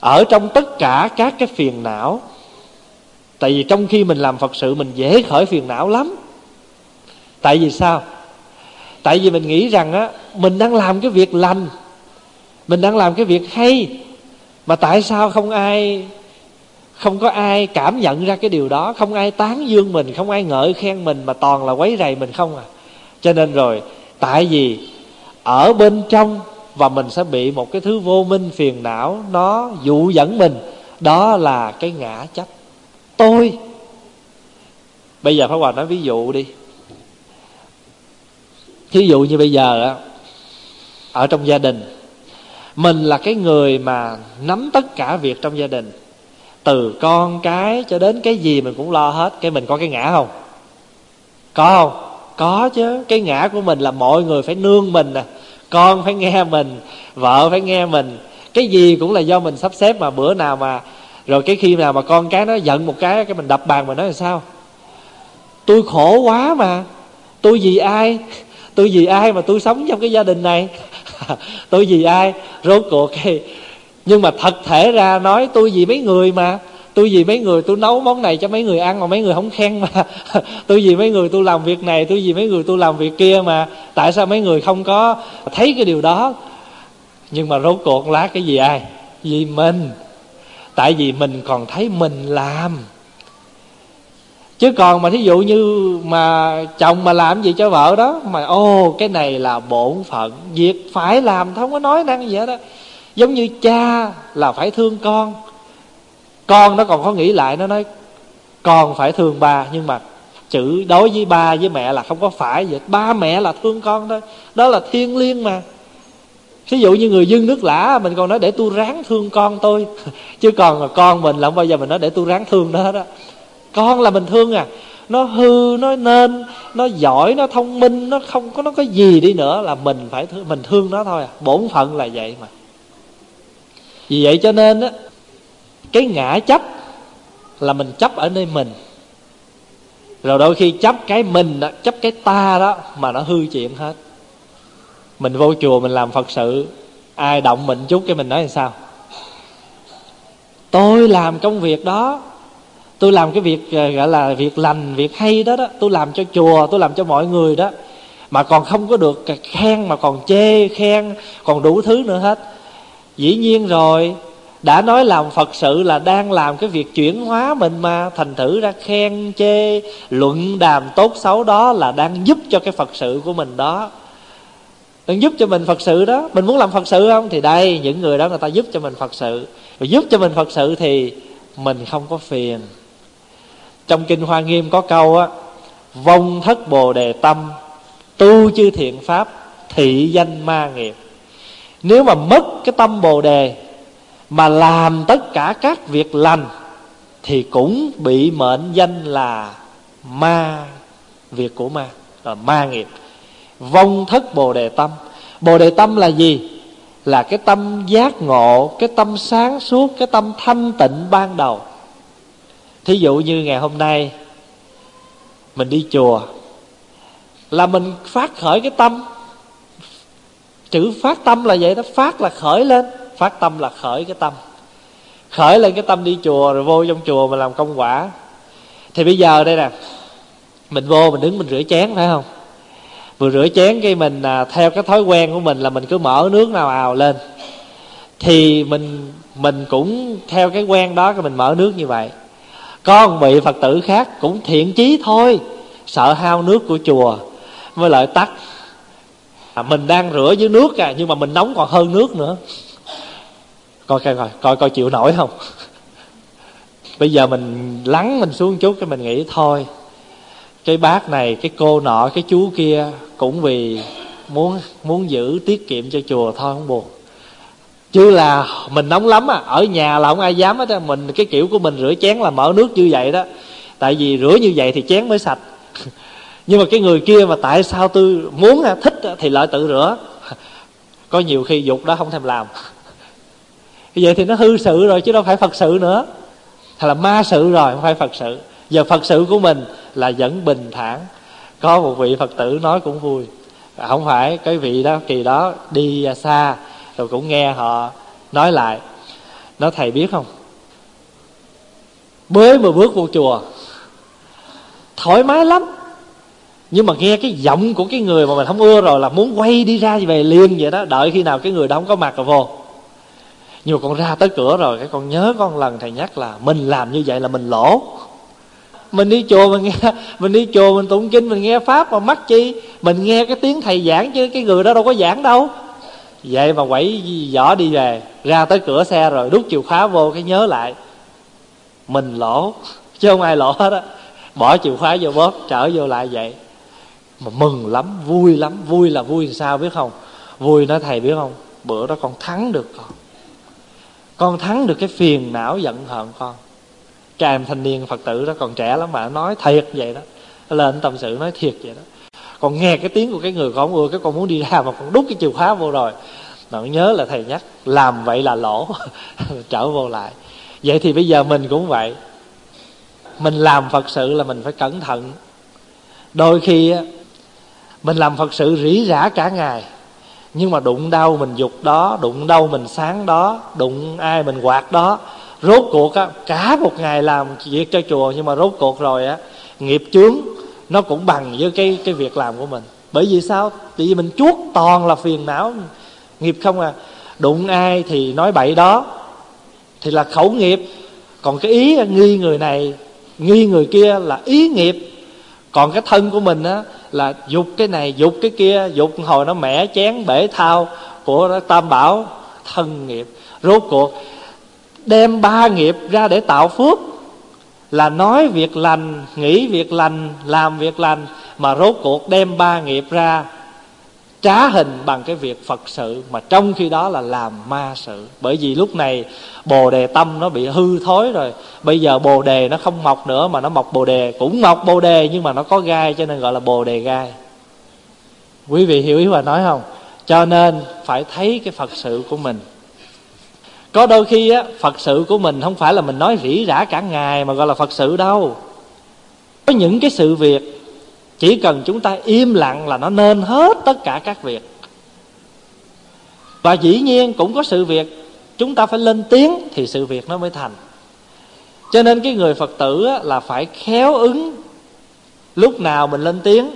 Ở trong tất cả các cái phiền não, tại vì trong khi mình làm phật sự mình dễ khởi phiền não lắm. Tại vì sao? Tại vì mình nghĩ rằng á, mình đang làm cái việc lành, mình đang làm cái việc hay, mà tại sao không ai không có ai cảm nhận ra cái điều đó, không ai tán dương mình, không ai ngợi khen mình mà toàn là quấy rầy mình không à. Cho nên rồi, tại vì ở bên trong và mình sẽ bị một cái thứ vô minh phiền não, nó dụ dẫn mình, đó là cái ngã chấp. Tôi, bây giờ pháp hòa nói ví dụ đi. Thí dụ như bây giờ á, ở trong gia đình, mình là cái người mà nắm tất cả việc trong gia đình từ con cái cho đến cái gì mình cũng lo hết. Cái mình có cái ngã không? Có không? Có chứ. Cái ngã của mình là mọi người phải nương mình nè. Con phải nghe mình, vợ phải nghe mình. Cái gì cũng là do mình sắp xếp mà bữa nào mà, rồi cái khi nào mà con cái nó giận một cái cái mình đập bàn mà nói là sao? Tôi khổ quá mà. Tôi vì ai? Tôi vì ai mà tôi sống trong cái gia đình này? Tôi vì ai? Rốt cuộc cái nhưng mà thật thể ra nói, tôi vì mấy người mà. Tôi vì mấy người tôi nấu món này cho mấy người ăn mà mấy người không khen mà. Tôi vì mấy người tôi làm việc này, tôi vì mấy người tôi làm việc kia mà. Tại sao mấy người không có thấy cái điều đó? Nhưng mà rốt cuộc lá cái gì ai? Vì mình. Tại vì mình còn thấy mình làm. Chứ còn mà thí dụ như mà chồng mà làm gì cho vợ đó, mà ô, cái này là bổn phận. Việc phải làm, không có nói năng gì hết đó giống như cha là phải thương con. Con nó còn có nghĩ lại nó nói con phải thương ba nhưng mà chữ đối với ba với mẹ là không có phải vậy. Ba mẹ là thương con thôi. Đó là thiên liêng mà. Ví dụ như người dân nước lã mình còn nói để tôi ráng thương con tôi. Chứ còn là con mình là không bao giờ mình nói để tôi ráng thương nó đó. Con là mình thương à. Nó hư nó nên nó giỏi nó thông minh nó không có nó có gì đi nữa là mình phải thương, mình thương nó thôi à. Bổn phận là vậy mà vì vậy cho nên á, cái ngã chấp là mình chấp ở nơi mình. Rồi đôi khi chấp cái mình đó, chấp cái ta đó mà nó hư chuyện hết. Mình vô chùa mình làm phật sự, ai động mình chút cái mình nói làm sao? Tôi làm công việc đó, tôi làm cái việc ờ, gọi là việc lành, việc hay đó đó, tôi làm cho chùa, tôi làm cho mọi người đó. Mà còn không có được khen mà còn chê khen, còn đủ thứ nữa hết dĩ nhiên rồi, đã nói làm phật sự là đang làm cái việc chuyển hóa mình mà, thành thử ra khen chê, luận đàm tốt xấu đó là đang giúp cho cái phật sự của mình đó. Đang giúp cho mình phật sự đó. Mình muốn làm phật sự không? Thì đây, những người đó người ta giúp cho mình phật sự. Và giúp cho mình phật sự thì mình không có phiền. Trong kinh hoa nghiêm có câu á, vong thất bồ đề tâm, tu chư thiện pháp, thị danh ma nghiệp nếu mà mất cái tâm bồ đề mà làm tất cả các việc lành, thì cũng bị mệnh danh là ma, việc của ma, là ma nghiệp. Vong thất bồ đề tâm. Bồ đề tâm là gì? Là cái tâm giác ngộ, cái tâm sáng suốt, cái tâm thanh tịnh ban đầu. Thí dụ như ngày hôm nay, mình đi chùa, là mình phát khởi cái tâm chữ phát tâm là vậy đó. Phát là khởi lên. Phát tâm là khởi cái tâm. Khởi lên cái tâm đi chùa rồi vô trong chùa mình làm công quả. Thì bây giờ đây nè mình vô mình đứng mình rửa chén phải không? Vừa rửa chén cái mình à, theo cái thói quen của mình là mình cứ mở nước nào ào lên. Thì mình mình cũng theo cái quen đó cái mình mở nước như vậy. Con bị phật tử khác cũng thiện chí thôi sợ hao nước của chùa mới lại tắt à, mình đang rửa dưới nước à nhưng mà mình nóng còn hơn nước nữa. Coi coi coi coi coi chịu nổi không? Bây giờ mình lắng mình xuống chút cái mình nghĩ thôi. Cái bác này cái cô nọ cái chú kia cũng vì muốn muốn giữ tiết kiệm cho chùa thôi không buồn. Chứ là mình nóng lắm à ở nhà là không ai dám hết á. Mình cái kiểu của mình rửa chén là mở nước như vậy đó. Tại vì rửa như vậy thì chén mới sạch nhưng mà cái người kia mà tại sao tôi muốn thích thì lại tự rửa. Có nhiều khi dục đó không thèm làm. Vậy thì nó hư sự rồi, chứ đâu phải phật sự nữa. Hay là ma sự rồi, không phải phật sự. Giờ phật sự của mình là vẫn bình thản. Có một vị phật tử nói cũng vui. Không phải cái vị đó, kỳ đó, đi xa, rồi cũng nghe họ nói lại. Nói, thầy biết không? Mới mà bước vô chùa, thoải mái lắm nhưng mà nghe cái giọng của cái người mà mình không ưa rồi là muốn quay đi ra về liền vậy đó, đợi khi nào cái người đó không có mặt rồi vô. Nhưng mà con ra tới cửa rồi, cái con nhớ con lần thầy nhắc là mình làm như vậy là mình lỗ. Mình đi chùa mình nghe, mình đi chùa mình tụng kinh, mình nghe pháp mà mắc chi? Mình nghe cái tiếng thầy giảng chứ cái người đó đâu có giảng đâu. Vậy mà quẩy vỏ đi về, ra tới cửa xe rồi, đút chìa khóa vô cái nhớ lại. Mình lỗ, chứ không ai lỗ hết á. Bỏ chìa khóa vô bóp, trở vô lại vậy mà mừng lắm, vui lắm. Vui là vui sao biết không? Vui nói, thầy biết không? Bữa đó con thắng được con. Con thắng được cái phiền não giận hờn con. Cái em thanh niên phật tử đó còn trẻ lắm mà, nói thiệt vậy đó. Lên tâm sự nói thiệt vậy đó. Còn nghe cái tiếng của cái người con ưa, cái con muốn đi ra mà con đút cái chìa khóa vô rồi. Nó nhớ là thầy nhắc, làm vậy là lỗ. Trở vô lại. Vậy thì bây giờ mình cũng vậy. Mình làm phật sự là mình phải cẩn thận. Đôi khi mình làm phật sự rỉ rả cả ngày. Nhưng mà đụng đâu mình dục đó, đụng đâu mình sáng đó, đụng ai mình quạt đó, rốt cuộc á, cả một ngày làm việc cho chùa nhưng mà rốt cuộc rồi á, nghiệp chướng nó cũng bằng với cái cái việc làm của mình. Bởi vì sao? Vì mình chuốt toàn là phiền não. Nghiệp không à. Đụng ai thì nói bậy đó, thì là khẩu nghiệp. Còn cái ý nghi người này, nghi người kia là ý nghiệp. Còn cái thân của mình á là dục cái này, dục cái kia, dục hồi nó mẻ chén bể thao của tam bảo, thân nghiệp. Rốt cuộc, đem ba nghiệp ra để tạo phước, là nói việc lành, nghĩ việc lành, làm việc lành, mà rốt cuộc đem ba nghiệp ra trá hình bằng cái việc phật sự, mà trong khi đó là làm ma sự. Bởi vì lúc này bồ đề tâm nó bị hư thối rồi. Bây giờ bồ đề nó không mọc nữa mà nó mọc bồ đề. Cũng mọc bồ đề, nhưng mà nó có gai, cho nên gọi là bồ đề gai. Quý vị hiểu ý hòa nói không? Cho nên phải thấy cái phật sự của mình. Có đôi khi á, phật sự của mình không phải là mình nói rỉ rả cả ngày mà gọi là phật sự đâu. Có những cái sự việc chỉ cần chúng ta im lặng là nó nên hết tất cả các việc. Và dĩ nhiên cũng có sự việc, chúng ta phải lên tiếng thì sự việc nó mới thành. Cho nên cái người phật tử là phải khéo ứng lúc nào mình lên tiếng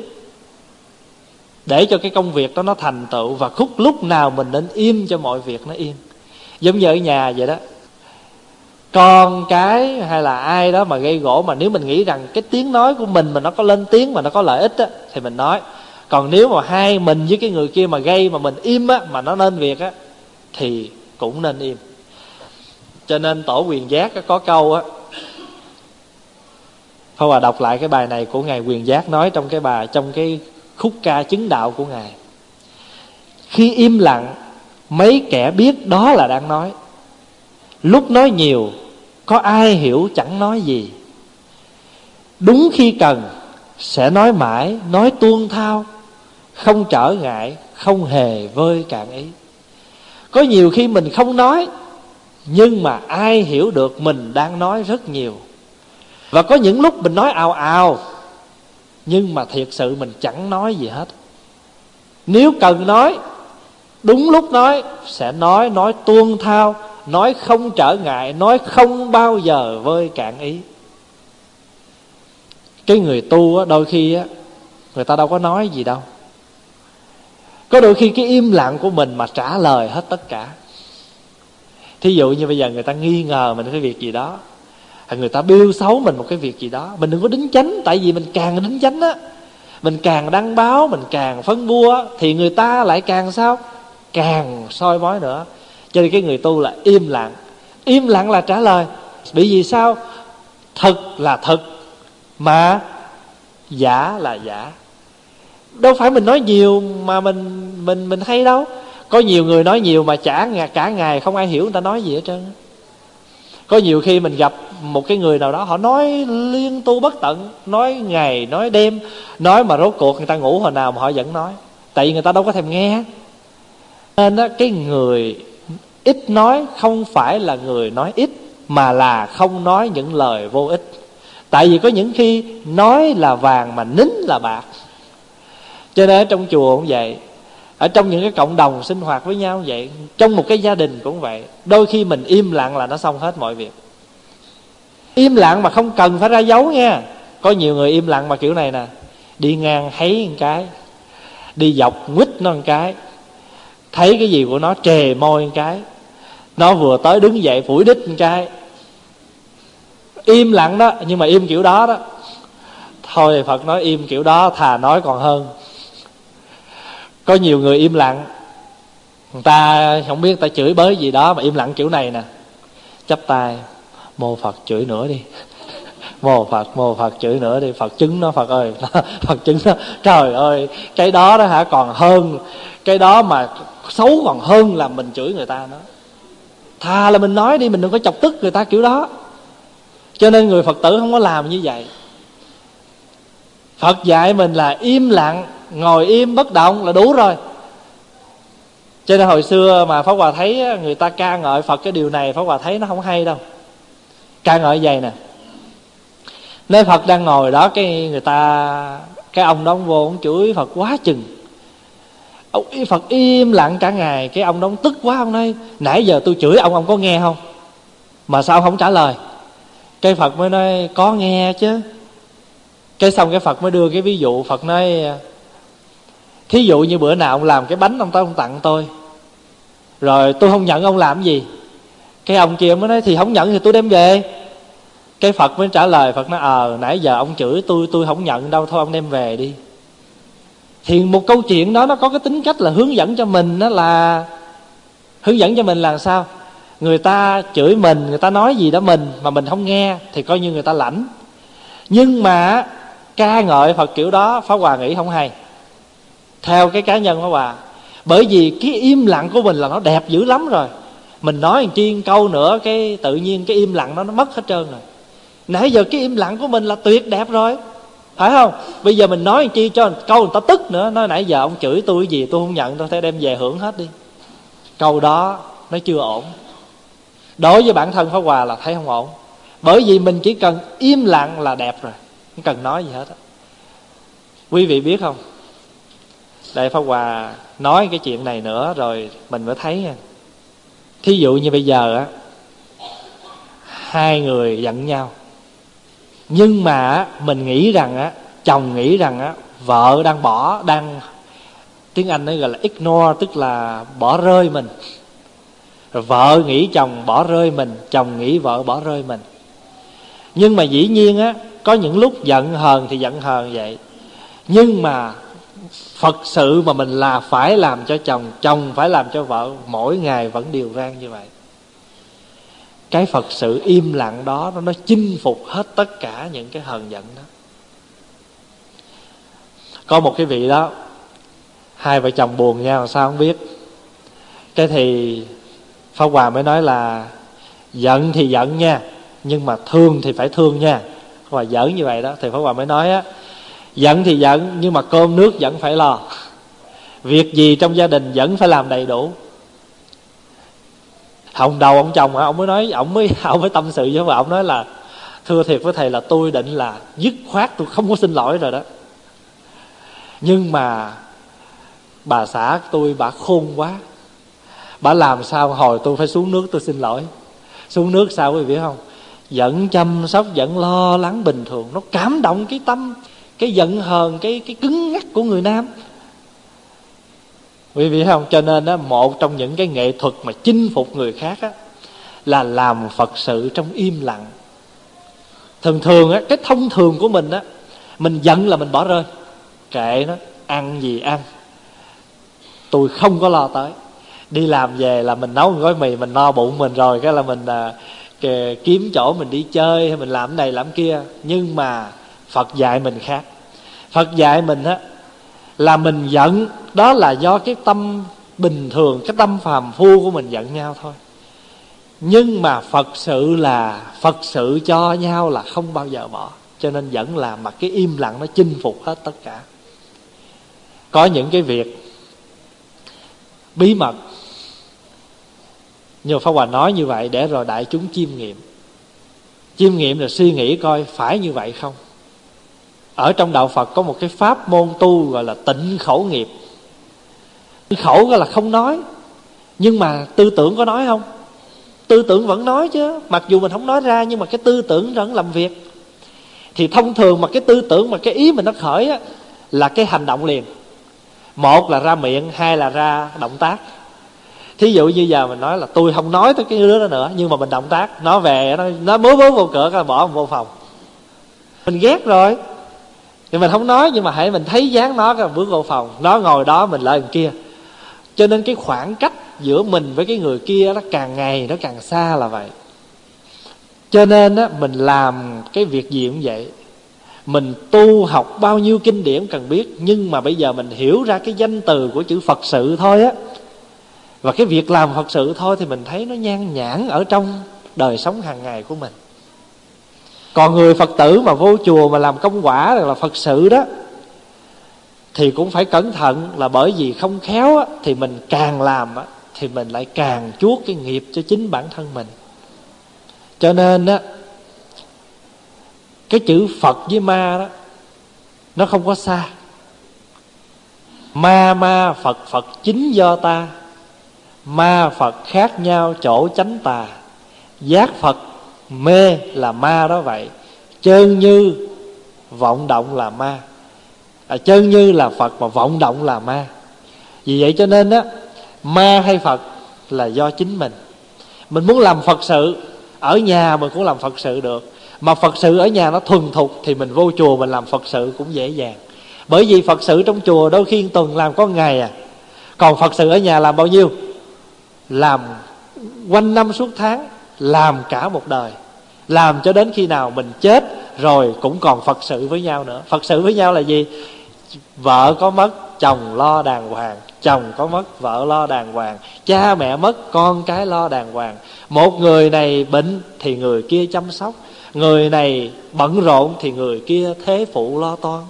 để cho cái công việc đó nó thành tựu và khúc lúc nào mình nên im cho mọi việc nó im. Giống như ở nhà vậy đó con cái hay là ai đó mà gây gỗ mà nếu mình nghĩ rằng cái tiếng nói của mình mà nó có lên tiếng mà nó có lợi ích á thì mình nói còn nếu mà hai mình với cái người kia mà gây mà mình im á mà nó nên việc á thì cũng nên im cho nên tổ quyền giác có câu á Pháp Hòa đọc lại cái bài này của Ngài Quyền Giác nói trong cái bài trong cái khúc ca chứng đạo của Ngài. Khi im lặng, mấy kẻ biết đó là đang nói. Lúc nói nhiều, có ai hiểu chẳng nói gì. Đúng khi cần, sẽ nói mãi, nói tuôn thao, không trở ngại, không hề vơi cạn ý. Có nhiều khi mình không nói, nhưng mà ai hiểu được mình đang nói rất nhiều và có những lúc mình nói ào ào nhưng mà thiệt sự mình chẳng nói gì hết nếu cần nói đúng lúc nói sẽ nói nói tuôn thao nói không trở ngại nói không bao giờ vơi cạn ý. Cái người tu á, đôi khi á, người ta đâu có nói gì đâu. Có đôi khi cái im lặng của mình mà trả lời hết tất cả. Thí dụ như bây giờ người ta nghi ngờ mình cái việc gì đó hay người ta biêu xấu mình một cái việc gì đó mình đừng có đính chánh tại vì mình càng đính chánh á mình càng đăng báo mình càng phân bua thì người ta lại càng sao? Càng soi mói nữa cho nên cái người tu là im lặng. Im lặng là trả lời. Bởi vì sao? Thực là thực mà giả là giả. Đâu phải mình nói nhiều mà mình mình mình hay đâu. Có nhiều người nói nhiều mà chả cả ngày không ai hiểu người ta nói gì hết trơn có nhiều khi mình gặp một cái người nào đó họ nói liên tu bất tận nói ngày nói đêm nói mà rốt cuộc người ta ngủ hồi nào mà họ vẫn nói. Tại vì người ta đâu có thèm nghe. Nên đó, cái người ít nói không phải là người nói ít, mà là không nói những lời vô ích. Tại vì có những khi nói là vàng mà nín là bạc. Cho nên ở trong chùa cũng vậy, ở trong những cái cộng đồng sinh hoạt với nhau vậy, trong một cái gia đình cũng vậy, đôi khi mình im lặng là nó xong hết mọi việc. Im lặng mà không cần phải ra dấu nha. Có nhiều người im lặng mà kiểu này nè, đi ngang thấy một cái, đi dọc quýt nó một cái thấy cái gì của nó, trề môi một cái. Nó vừa tới đứng dậy, phủi đít một cái. Im lặng đó, nhưng mà im kiểu đó đó. Thôi, phật nói im kiểu đó, thà nói còn hơn. Có nhiều người im lặng. Người ta không biết, người ta chửi bới gì đó, mà im lặng kiểu này nè. Chắp tay. Mô phật chửi nữa đi. Mô phật mô phật chửi nữa đi. Phật chứng nó, phật ơi. Phật chứng nó. Trời ơi, cái đó đó hả, còn hơn cái đó mà xấu còn hơn là mình chửi người ta nữa thà là mình nói đi, mình đừng có chọc tức người ta kiểu đó. Cho nên người phật tử không có làm như vậy. Phật dạy mình là im lặng, ngồi im bất động là đủ rồi. Cho nên hồi xưa mà pháp hòa thấy người ta ca ngợi phật cái điều này, pháp hòa thấy nó không hay đâu. Ca ngợi vậy nè. Nếu phật đang ngồi đó, cái người ta, cái ông đó ông vô ông chửi phật quá chừng ông phật im lặng cả ngày cái ông đó ông tức quá ông nói nãy giờ tôi chửi ông ông có nghe không? Mà sao ông không trả lời? Cái phật mới nói có nghe chứ. Cái xong cái phật mới đưa cái ví dụ phật nói thí dụ như bữa nào ông làm cái bánh ông tới ông tặng tôi. Rồi tôi không nhận ông làm gì. Cái ông kia mới nói thì không nhận thì tôi đem về. Cái phật mới trả lời phật nói ờ à, nãy giờ ông chửi tôi tôi không nhận đâu thôi ông đem về đi thì một câu chuyện đó nó có cái tính cách là hướng dẫn cho mình đó là hướng dẫn cho mình là sao? Người ta chửi mình, người ta nói gì đó mình mà mình không nghe thì coi như người ta lãnh. Nhưng mà ca ngợi phật kiểu đó phá hòa nghĩ không hay. Theo cái cá nhân phá hòa, bởi vì cái im lặng của mình là nó đẹp dữ lắm rồi. Mình nói một chiên câu nữa cái tự nhiên cái im lặng nó nó mất hết trơn rồi. Nãy giờ cái im lặng của mình là tuyệt đẹp rồi phải không? Bây giờ mình nói chi cho câu người ta tức nữa. Nói nãy giờ ông chửi tôi cái gì tôi không nhận tôi phải đem về hưởng hết đi. Câu đó nó chưa ổn. Đối với bản thân pháp hòa là thấy không ổn. Bởi vì mình chỉ cần im lặng là đẹp rồi. Không cần nói gì hết á. Quý vị biết không? Đại pháp hòa nói cái chuyện này nữa rồi mình mới thấy nha. Thí dụ như bây giờ á, hai người giận nhau nhưng mà mình nghĩ rằng á, chồng nghĩ rằng á, vợ đang bỏ, đang, tiếng anh nó gọi là ignore, tức là bỏ rơi mình. Rồi vợ nghĩ chồng bỏ rơi mình, chồng nghĩ vợ bỏ rơi mình. Nhưng mà dĩ nhiên á, có những lúc giận hờn thì giận hờn vậy. Nhưng mà phật sự mà mình là phải làm cho chồng chồng phải làm cho vợ, mỗi ngày vẫn điều rang như vậy cái phật sự im lặng đó nó, nó chinh phục hết tất cả những cái hờn giận đó. Có một cái vị đó hai vợ chồng buồn nhau sao không biết? Cái thì pháp hòa mới nói là giận thì giận nha nhưng mà thương thì phải thương nha. Và giỡn như vậy đó thì pháp hòa mới nói á giận thì giận nhưng mà cơm nước vẫn phải lo. Việc gì trong gia đình vẫn phải làm đầy đủ hồng đầu ông chồng ông mới nói, ông mới ông mới tâm sự với vợ. Ông nói là, thưa thiệt với thầy là tôi định là dứt khoát tôi không có xin lỗi rồi đó. Nhưng mà bà xã tôi, bà khôn quá. Bà làm sao hồi tôi phải xuống nước tôi xin lỗi? Xuống nước sao quý vị biết không? Vẫn chăm sóc, vẫn lo lắng bình thường. Nó cảm động cái tâm, cái giận hờn, cái cái cứng ngắc của người nam quý vị không? Cho nên đó một trong những cái nghệ thuật mà chinh phục người khác á là làm phật sự trong im lặng. Thường thường á cái thông thường của mình á mình giận là mình bỏ rơi. Kệ nó ăn gì ăn. Tôi không có lo tới. Đi làm về là mình nấu một gói mì mình no bụng mình rồi cái là mình à, kề, kiếm chỗ mình đi chơi hay mình làm này làm kia. Nhưng mà phật dạy mình khác. Phật dạy mình á là mình giận, đó là do cái tâm bình thường, cái tâm phàm phu của mình giận nhau thôi. Nhưng mà phật sự là, phật sự cho nhau là không bao giờ bỏ. Cho nên vẫn là mà cái im lặng nó chinh phục hết tất cả. Có những cái việc bí mật. Nhiều Pháp Hòa nói như vậy để rồi đại chúng chiêm nghiệm. Chiêm nghiệm là suy nghĩ coi phải như vậy không? Ở trong Đạo Phật có một cái pháp môn tu gọi là tịnh khẩu nghiệp. Khẩu gọi là không nói. Nhưng mà tư tưởng có nói không? Tư tưởng vẫn nói chứ. Mặc dù mình không nói ra, nhưng mà cái tư tưởng vẫn làm việc. Thì thông thường mà cái tư tưởng mà cái ý mình nó khởi á, Là cái hành động liền. Một là ra miệng, Hai là ra động tác. Thí dụ như giờ mình nói là tôi không nói tới cái đứa đó nữa, nhưng mà mình động tác. Nó về, nó nó bố vô cửa là bỏ vô phòng. Mình ghét rồi thì mình không nói, nhưng mà hãy mình thấy dáng nó cái bước vô phòng. Nó ngồi đó, mình lại kia. Cho nên cái khoảng cách giữa mình với cái người kia nó càng ngày nó càng xa là vậy. Cho nên á, mình làm cái việc gì cũng vậy. Mình tu học bao nhiêu kinh điển cần biết, nhưng mà bây giờ mình hiểu ra cái danh từ của chữ phật sự thôi á. Và cái việc làm phật sự thôi thì mình thấy nó nhan nhản ở trong đời sống hàng ngày của mình còn người phật tử mà vô chùa mà làm công quả là phật sự đó thì cũng phải cẩn thận là bởi vì không khéo á, thì mình càng làm á, thì mình lại càng chuốt cái nghiệp cho chính bản thân mình. Cho nên á cái chữ phật với ma đó nó không có xa. Ma ma phật phật chính do ta. Ma phật khác nhau chỗ chánh tà. Giác phật mê là ma đó vậy. Chơn như vọng động là ma. À, chơn như là phật mà vọng động là ma. Vì vậy cho nên á ma hay phật là do chính mình. Mình muốn làm phật sự ở nhà mình cũng làm phật sự được. Mà phật sự ở nhà nó thuần thục thì mình vô chùa mình làm phật sự cũng dễ dàng. Bởi vì phật sự trong chùa đôi khi tuần làm có ngày à. Còn phật sự ở nhà làm bao nhiêu? Làm quanh năm suốt tháng làm cả một đời, làm cho đến khi nào mình chết rồi cũng còn phật sự với nhau nữa. Phật sự với nhau là gì? Vợ có mất, chồng lo đàng hoàng. Chồng có mất, vợ lo đàng hoàng. Cha mẹ mất, con cái lo đàng hoàng. Một người này bệnh thì người kia chăm sóc. Người này bận rộn thì người kia thế phụ lo toan.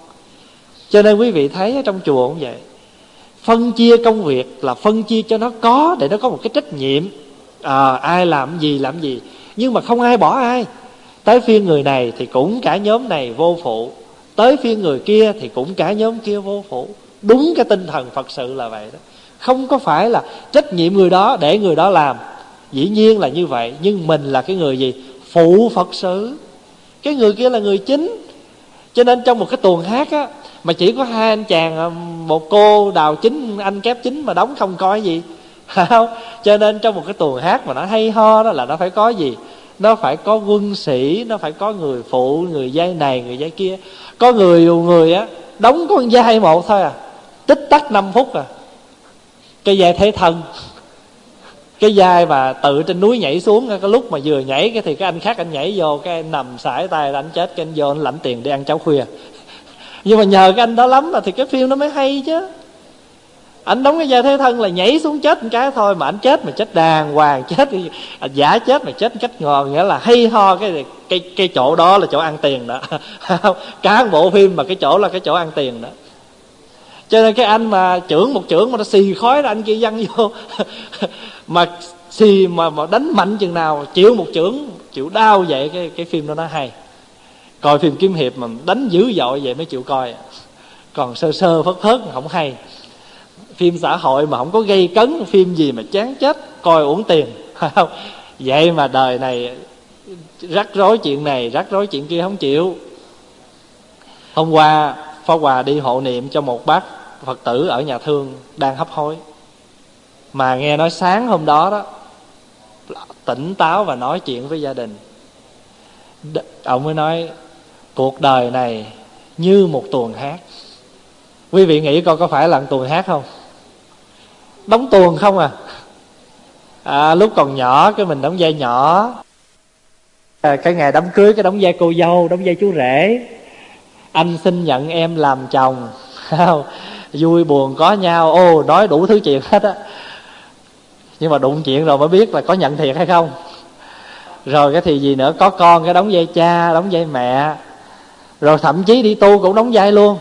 Cho nên quý vị thấy ở trong chùa cũng vậy. Phân chia công việc là phân chia cho nó có để nó có một cái trách nhiệm à, ai làm gì làm gì. Nhưng mà không ai bỏ ai. Tới phiên người này thì cũng cả nhóm này vô phụ. Tới phiên người kia thì cũng cả nhóm kia vô phụ. Đúng cái tinh thần phật sự là vậy đó. Không có phải là trách nhiệm người đó để người đó làm. Dĩ nhiên là như vậy nhưng mình là cái người gì? Phụ phật sự. Cái người kia là người chính. Cho nên trong một cái tuồng hát á mà chỉ có hai anh chàng à, một cô đào chính anh kép chính mà đóng không coi gì không? Cho nên trong một cái tuồng hát mà nó hay ho đó là nó phải có gì? Nó phải có quân sĩ, nó phải có người phụ, người dây này, người dây kia. Có người người á, đóng con dây một thôi à. Tích tắc 5 phút à. Cái dây thế thân. Cái dây mà tự trên núi nhảy xuống cái lúc mà vừa nhảy cái thì cái anh khác anh nhảy vô, cái anh nằm sải tay là anh chết, cái anh vô anh lãnh tiền đi ăn cháo khuya. Nhưng mà nhờ cái anh đó lắm mà thì cái phim nó mới hay chứ anh đóng cái vai thế thân là nhảy xuống chết một cái thôi mà anh chết mà chết đàng hoàng chết anh giả chết mà chết cách ngon nghĩa là hay ho cái cái cái chỗ đó là chỗ ăn tiền đó. Cả bộ phim mà cái chỗ là cái chỗ ăn tiền đó. Cho nên cái anh mà trưởng một trưởng mà nó xì khói ra anh kia văng vô. Mà xì mà, mà đánh mạnh chừng nào chịu một trưởng chịu đau vậy cái cái phim đó nó hay. Coi phim kiếm hiệp mà đánh dữ dội vậy mới chịu coi. Còn sơ sơ phớt phớt không hay phim xã hội mà không có gây cấn, phim gì mà chán chết, coi uổng tiền. Vậy mà đời này rắc rối chuyện này, rắc rối chuyện kia không chịu. Hôm qua phó Hòa đi hộ niệm cho một bác Phật tử ở nhà thương đang hấp hối. Mà nghe nói sáng hôm đó đó, tỉnh táo và nói chuyện với gia đình. Ông mới nói, cuộc đời này như một tuồng hát. Quý vị nghĩ coi có phải là tuồng hát không? Đóng tuồng không à, à lúc còn nhỏ cái mình đóng vai nhỏ. À, cái ngày đám cưới cái đóng vai cô dâu đóng vai chú rể. Anh xin nhận em làm chồng. Vui buồn có nhau. Ô nói đủ thứ chuyện hết á. Nhưng mà đụng chuyện rồi mới biết là có nhận thiệt hay không. Rồi cái thì gì nữa? Có con cái đóng vai cha đóng vai mẹ. Rồi thậm chí đi tu cũng đóng vai luôn.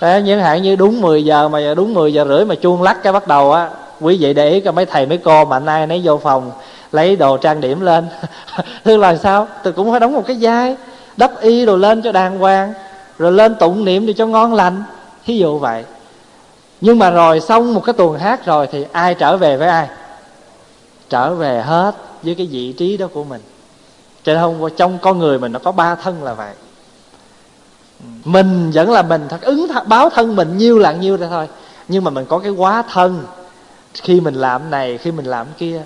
Đấy, những hạn như đúng 10 giờ mà đúng 10 giờ rưỡi mà chuông lắc cái bắt đầu á quý vị để ý cho mấy thầy mấy cô mà nay nấy vô phòng lấy đồ trang điểm lên. Thứ là sao? Tôi cũng phải đóng một cái vai đắp y đồ lên cho đàng hoàng rồi lên tụng niệm để cho ngon lành. Thí dụ vậy. Nhưng mà rồi xong một cái tuần hát rồi thì ai trở về với ai? Trở về hết với cái vị trí đó của mình. Cho nên không trong con người mình nó có ba thân là vậy mình vẫn là mình thật ứng thật, báo thân mình nhiêu là nhiêu ra thôi. Nhưng mà mình có cái quá thân. Khi mình làm này khi mình làm kia.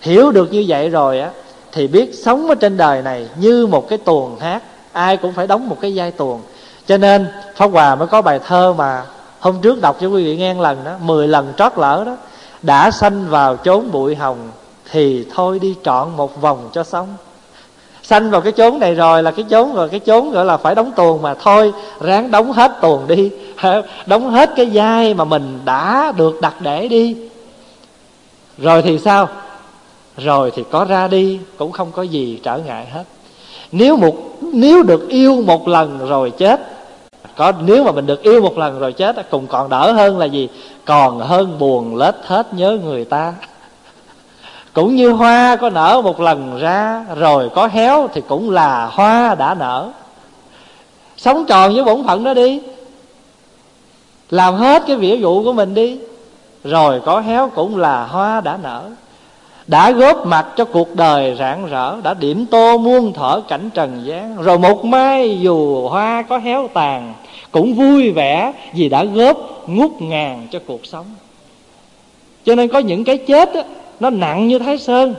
Hiểu được như vậy rồi á thì biết sống ở trên đời này như một cái tuồng hát. Ai cũng phải đóng một cái vai tuồng. Cho nên pháp hòa mới có bài thơ mà hôm trước đọc cho quý vị nghe lần đó 10 lần trót lỡ đó đã sanh vào chốn bụi hồng thì thôi đi trọn một vòng cho xong sanh vào cái chốn này rồi là cái chốn rồi, cái chốn gọi là phải đóng tuồng mà thôi, ráng đóng hết tuồng đi. Đóng hết cái vai mà mình đã được đặt để đi. Rồi thì sao? Rồi thì có ra đi, cũng không có gì trở ngại hết. Nếu một, nếu được yêu một lần rồi chết, có, nếu mà mình được yêu một lần rồi chết, cùng còn đỡ hơn là gì? Còn hơn buồn lết hết nhớ người ta cũng như hoa có nở một lần ra, rồi có héo thì cũng là hoa đã nở. Sống tròn với bổn phận đó đi. Làm hết cái nghĩa vụ của mình đi, rồi có héo cũng là hoa đã nở. Đã góp mặt cho cuộc đời rạng rỡ, đã điểm tô muôn thở cảnh trần gian. Rồi một mai dù hoa có héo tàn, cũng vui vẻ vì đã góp ngút ngàn cho cuộc sống. Cho nên có những cái chết đó nó nặng như thái sơn,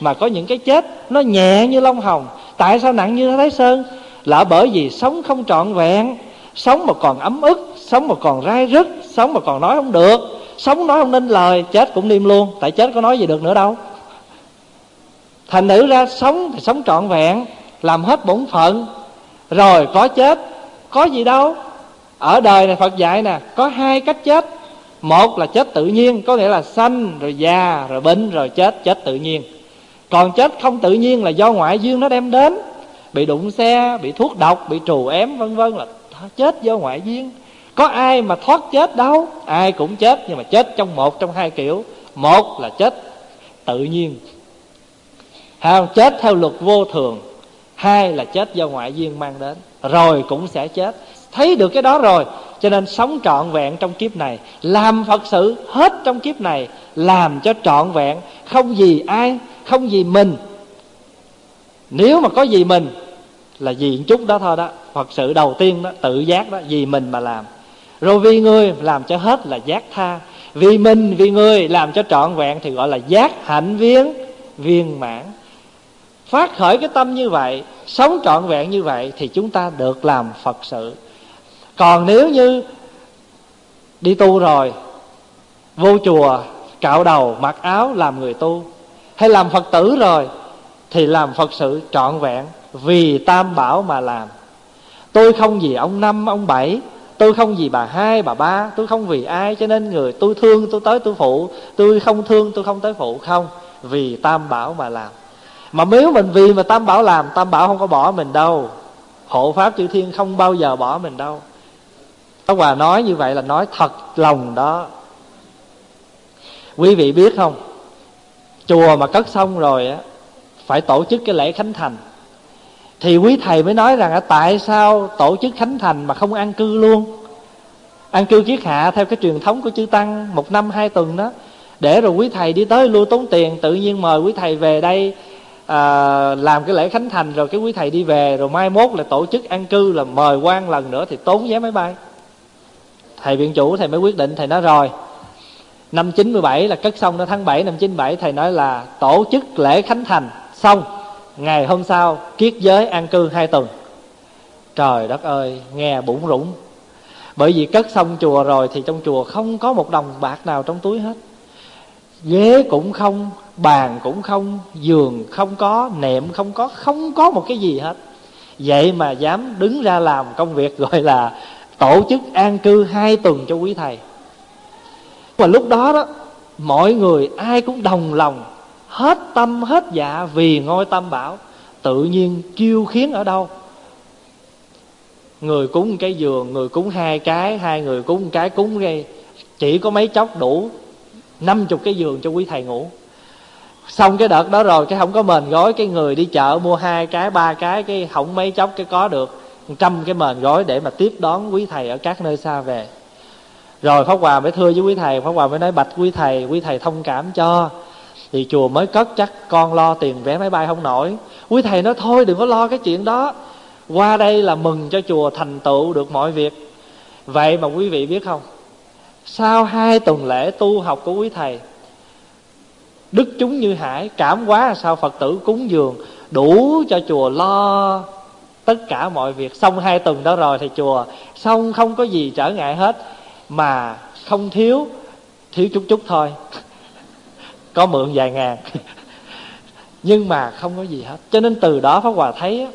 mà có những cái chết nó nhẹ như lông hồng. Tại sao nặng như thái sơn? Là bởi vì sống không trọn vẹn, sống mà còn ấm ức, sống mà còn rai rứt, sống mà còn nói không được. Sống nói không nên lời, chết cũng niêm luôn. Tại chết có nói gì được nữa đâu. Thành nữ ra sống thì sống trọn vẹn, làm hết bổn phận. Rồi có chết, có gì đâu. Ở đời này phật dạy nè, có hai cách chết một là chết tự nhiên, có nghĩa là sanh, rồi già, rồi bệnh, rồi chết chết tự nhiên. Còn chết không tự nhiên là do ngoại duyên nó đem đến. Bị đụng xe, bị thuốc độc, bị trù ém, vân vân là chết do ngoại duyên. Có ai mà thoát chết đâu? Ai cũng chết, nhưng mà chết trong một trong hai kiểu. Một là chết tự nhiên. Không chết theo luật vô thường. Hai là chết do ngoại duyên mang đến. Rồi cũng sẽ chết thấy được cái đó rồi. Cho nên sống trọn vẹn trong kiếp này, làm phật sự hết trong kiếp này, làm cho trọn vẹn, không gì ai, không gì mình. Nếu mà có gì mình, là gì chút đó thôi đó. Phật sự đầu tiên đó, tự giác đó, vì mình mà làm. Rồi vì người, làm cho hết là giác tha. Vì mình, vì người, làm cho trọn vẹn thì gọi là giác hạnh viên viên mãn. Phát khởi cái tâm như vậy, sống trọn vẹn như vậy thì chúng ta được làm phật sự còn nếu như đi tu rồi, vô chùa, cạo đầu, mặc áo làm người tu, hay làm phật tử rồi, thì làm phật sự trọn vẹn, vì tam bảo mà làm. Tôi không vì ông năm, ông bảy, tôi không vì bà hai, bà ba, tôi không vì ai, cho nên người tôi thương, tôi tới tôi phụ, tôi không thương, tôi không tới phụ. Không, vì tam bảo mà làm. Mà nếu mình vì mà tam bảo làm, tam bảo không có bỏ mình đâu. Hộ pháp chư thiên không bao giờ bỏ mình đâu. Pháp Hòa nói như vậy là nói thật lòng đó. Quý vị biết không? Chùa mà cất xong rồi á Phải tổ chức cái lễ khánh thành. Thì quý thầy mới nói rằng Tại sao tổ chức khánh thành mà không an cư luôn? An cư kiết hạ theo cái truyền thống của chư Tăng Một năm hai tuần đó. Để rồi quý thầy đi tới luôn tốn tiền Tự nhiên mời quý thầy về đây à, Làm cái lễ khánh thành Rồi cái quý thầy đi về Rồi mai mốt là tổ chức an cư là mời quan lần nữa Thì tốn vé máy bay thầy viện chủ, thầy mới quyết định, thầy nói rồi. Năm 97 là cất xong đó, tháng 7 năm 97 thầy nói là tổ chức lễ khánh thành. Xong, ngày hôm sau, kiết giới an cư hai tuần. Trời đất ơi, nghe bủng rủng. Bởi vì cất xong chùa rồi thì trong chùa không có một đồng bạc nào trong túi hết. Ghế cũng không, bàn cũng không, giường không có, nệm không có không có một cái gì hết. Vậy mà dám đứng ra làm công việc gọi là tổ chức an cư hai tuần cho quý thầy. Và lúc đó đó, mọi người ai cũng đồng lòng, hết tâm hết dạ vì ngôi tâm bảo, tự nhiên kêu khiến ở đâu. Người cúng một cái giường, người cúng hai cái, hai người cúng một cái cúng gây chỉ có mấy chốc đủ năm chục cái giường cho quý thầy ngủ. Xong cái đợt đó rồi, cái không có mền gói, cái người đi chợ mua hai cái, ba cái cái không mấy chốc cái có được trăm cái mền gói để mà tiếp đón quý thầy ở các nơi xa về. Rồi pháp hòa mới thưa với quý thầy, pháp hòa mới nói, bạch quý thầy quý thầy thông cảm cho. Thì chùa mới cất chắc con lo tiền vé máy bay không nổi. Quý thầy nói, thôi đừng có lo cái chuyện đó. Qua đây là mừng cho chùa thành tựu được mọi việc. Vậy mà quý vị biết không? Sau hai tuần lễ tu học của quý thầy, đức chúng như hải cảm quá sao phật tử cúng dường đủ cho chùa lo tất cả mọi việc xong hai tuần đó rồi thì chùa, xong không có gì trở ngại hết, mà không thiếu thiếu chút chút thôi. Có mượn vài ngàn. Nhưng mà không có gì hết. Cho nên từ đó pháp hòa thấy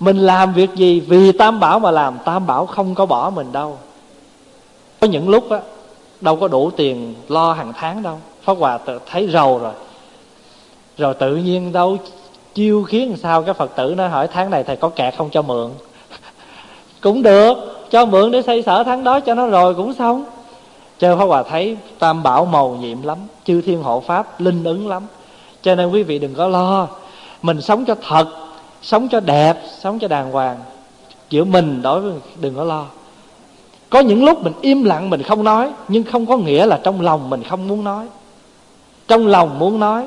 mình làm việc gì, vì tam bảo mà làm, tam bảo không có bỏ mình đâu. Có những lúc á, đâu có đủ tiền lo hàng tháng đâu. Pháp hòa thấy rầu rồi. Rồi tự nhiên đâu chiêu khiến sao cái phật tử nó hỏi, tháng này thầy có kẹt không cho mượn? Cũng được, cho mượn để xây sở tháng đó cho nó rồi cũng xong. Chơi pháp hòa thấy tam bảo màu nhiệm lắm, chư thiên hộ pháp linh ứng lắm. Cho nên quý vị đừng có lo, mình sống cho thật, sống cho đẹp, sống cho đàng hoàng. Giữa mình đối với đừng có lo. Có những lúc mình im lặng mình không nói, nhưng không có nghĩa là trong lòng mình không muốn nói. Trong lòng muốn nói,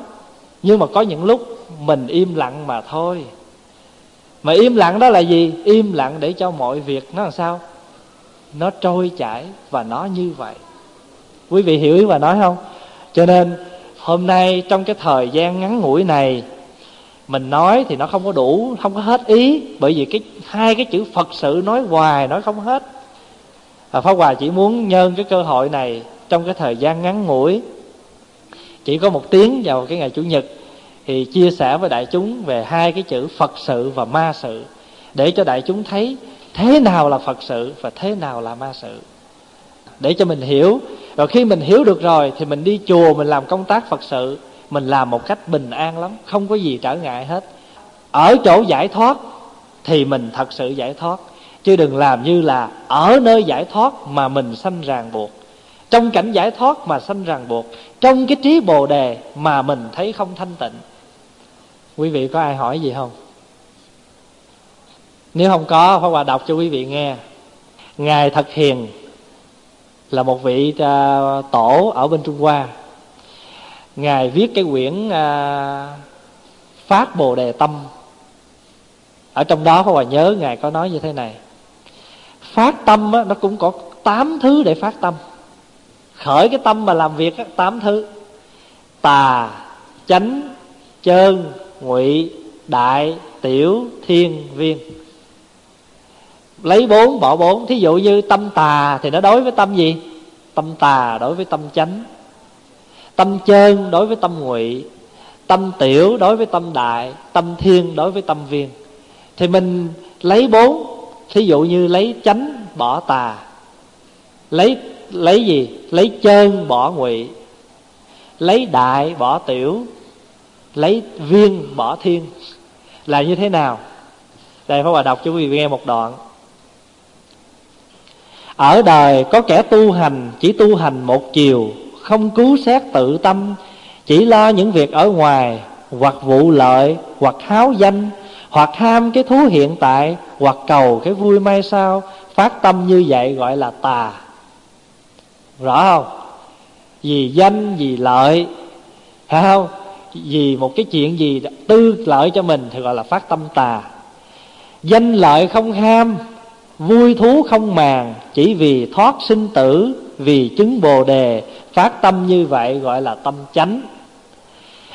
nhưng mà có những lúc mình im lặng mà thôi. Mà im lặng đó là gì? Im lặng để cho mọi việc nó làm sao? Nó trôi chảy và nó như vậy. Quý vị hiểu ý và nói không? Cho nên, hôm nay trong cái thời gian ngắn ngủi này, mình nói thì nó không có đủ, không có hết ý, bởi vì cái hai cái chữ phật sự nói hoài nói không hết. Và pháp hòa chỉ muốn nhân cái cơ hội này trong cái thời gian ngắn ngủi. Chỉ có một tiếng vào cái ngày chủ nhật thì chia sẻ với đại chúng về hai cái chữ phật sự và ma sự, để cho đại chúng thấy thế nào là phật sự và thế nào là ma sự. Để cho mình hiểu rồi khi mình hiểu được rồi thì mình đi chùa, mình làm công tác phật sự, mình làm một cách bình an lắm, không có gì trở ngại hết. Ở chỗ giải thoát thì mình thật sự giải thoát, chứ đừng làm như là ở nơi giải thoát mà mình sanh ràng buộc. Trong cảnh giải thoát mà sanh ràng buộc, trong cái trí bồ đề mà mình thấy không thanh tịnh quý vị có ai hỏi gì không? Nếu không có phải hòa đọc cho quý vị nghe. Ngài thật hiền là một vị uh, tổ ở bên trung hoa. Ngài viết cái quyển uh, phát bồ đề tâm. Ở trong đó Pháp Hòa nhớ Ngài có nói như thế này. Phát tâm á, nó cũng có tám thứ để phát tâm. Khởi cái tâm mà làm việc á, tám thứ. Tà, chánh, chơn, ngụy, đại, tiểu, thiên, viên. Lấy bốn bỏ bốn Thí dụ như tâm tà thì nó đối với tâm gì? Tâm tà đối với tâm chánh. Tâm chơn đối với tâm ngụy. Tâm tiểu đối với tâm đại. Tâm thiên đối với tâm viên. Thì mình lấy bốn Thí dụ như lấy chánh bỏ tà. Lấy lấy gì? Lấy chơn bỏ ngụy. Lấy đại bỏ tiểu. Lấy viên bỏ thiên Là như thế nào? Đây Pháp Hòa đọc cho quý vị nghe một đoạn Ở đời có kẻ tu hành Chỉ tu hành một chiều Không cứu xét tự tâm Chỉ lo những việc ở ngoài Hoặc vụ lợi Hoặc háo danh Hoặc ham cái thú hiện tại Hoặc cầu cái vui mai sau Phát tâm như vậy gọi là tà Rõ không? Vì danh, vì lợi Phải không? Vì một cái chuyện gì tư lợi cho mình Thì gọi là phát tâm tà. Danh lợi không ham Vui thú không màng Chỉ vì thoát sinh tử Vì chứng bồ đề Phát tâm như vậy gọi là tâm chánh.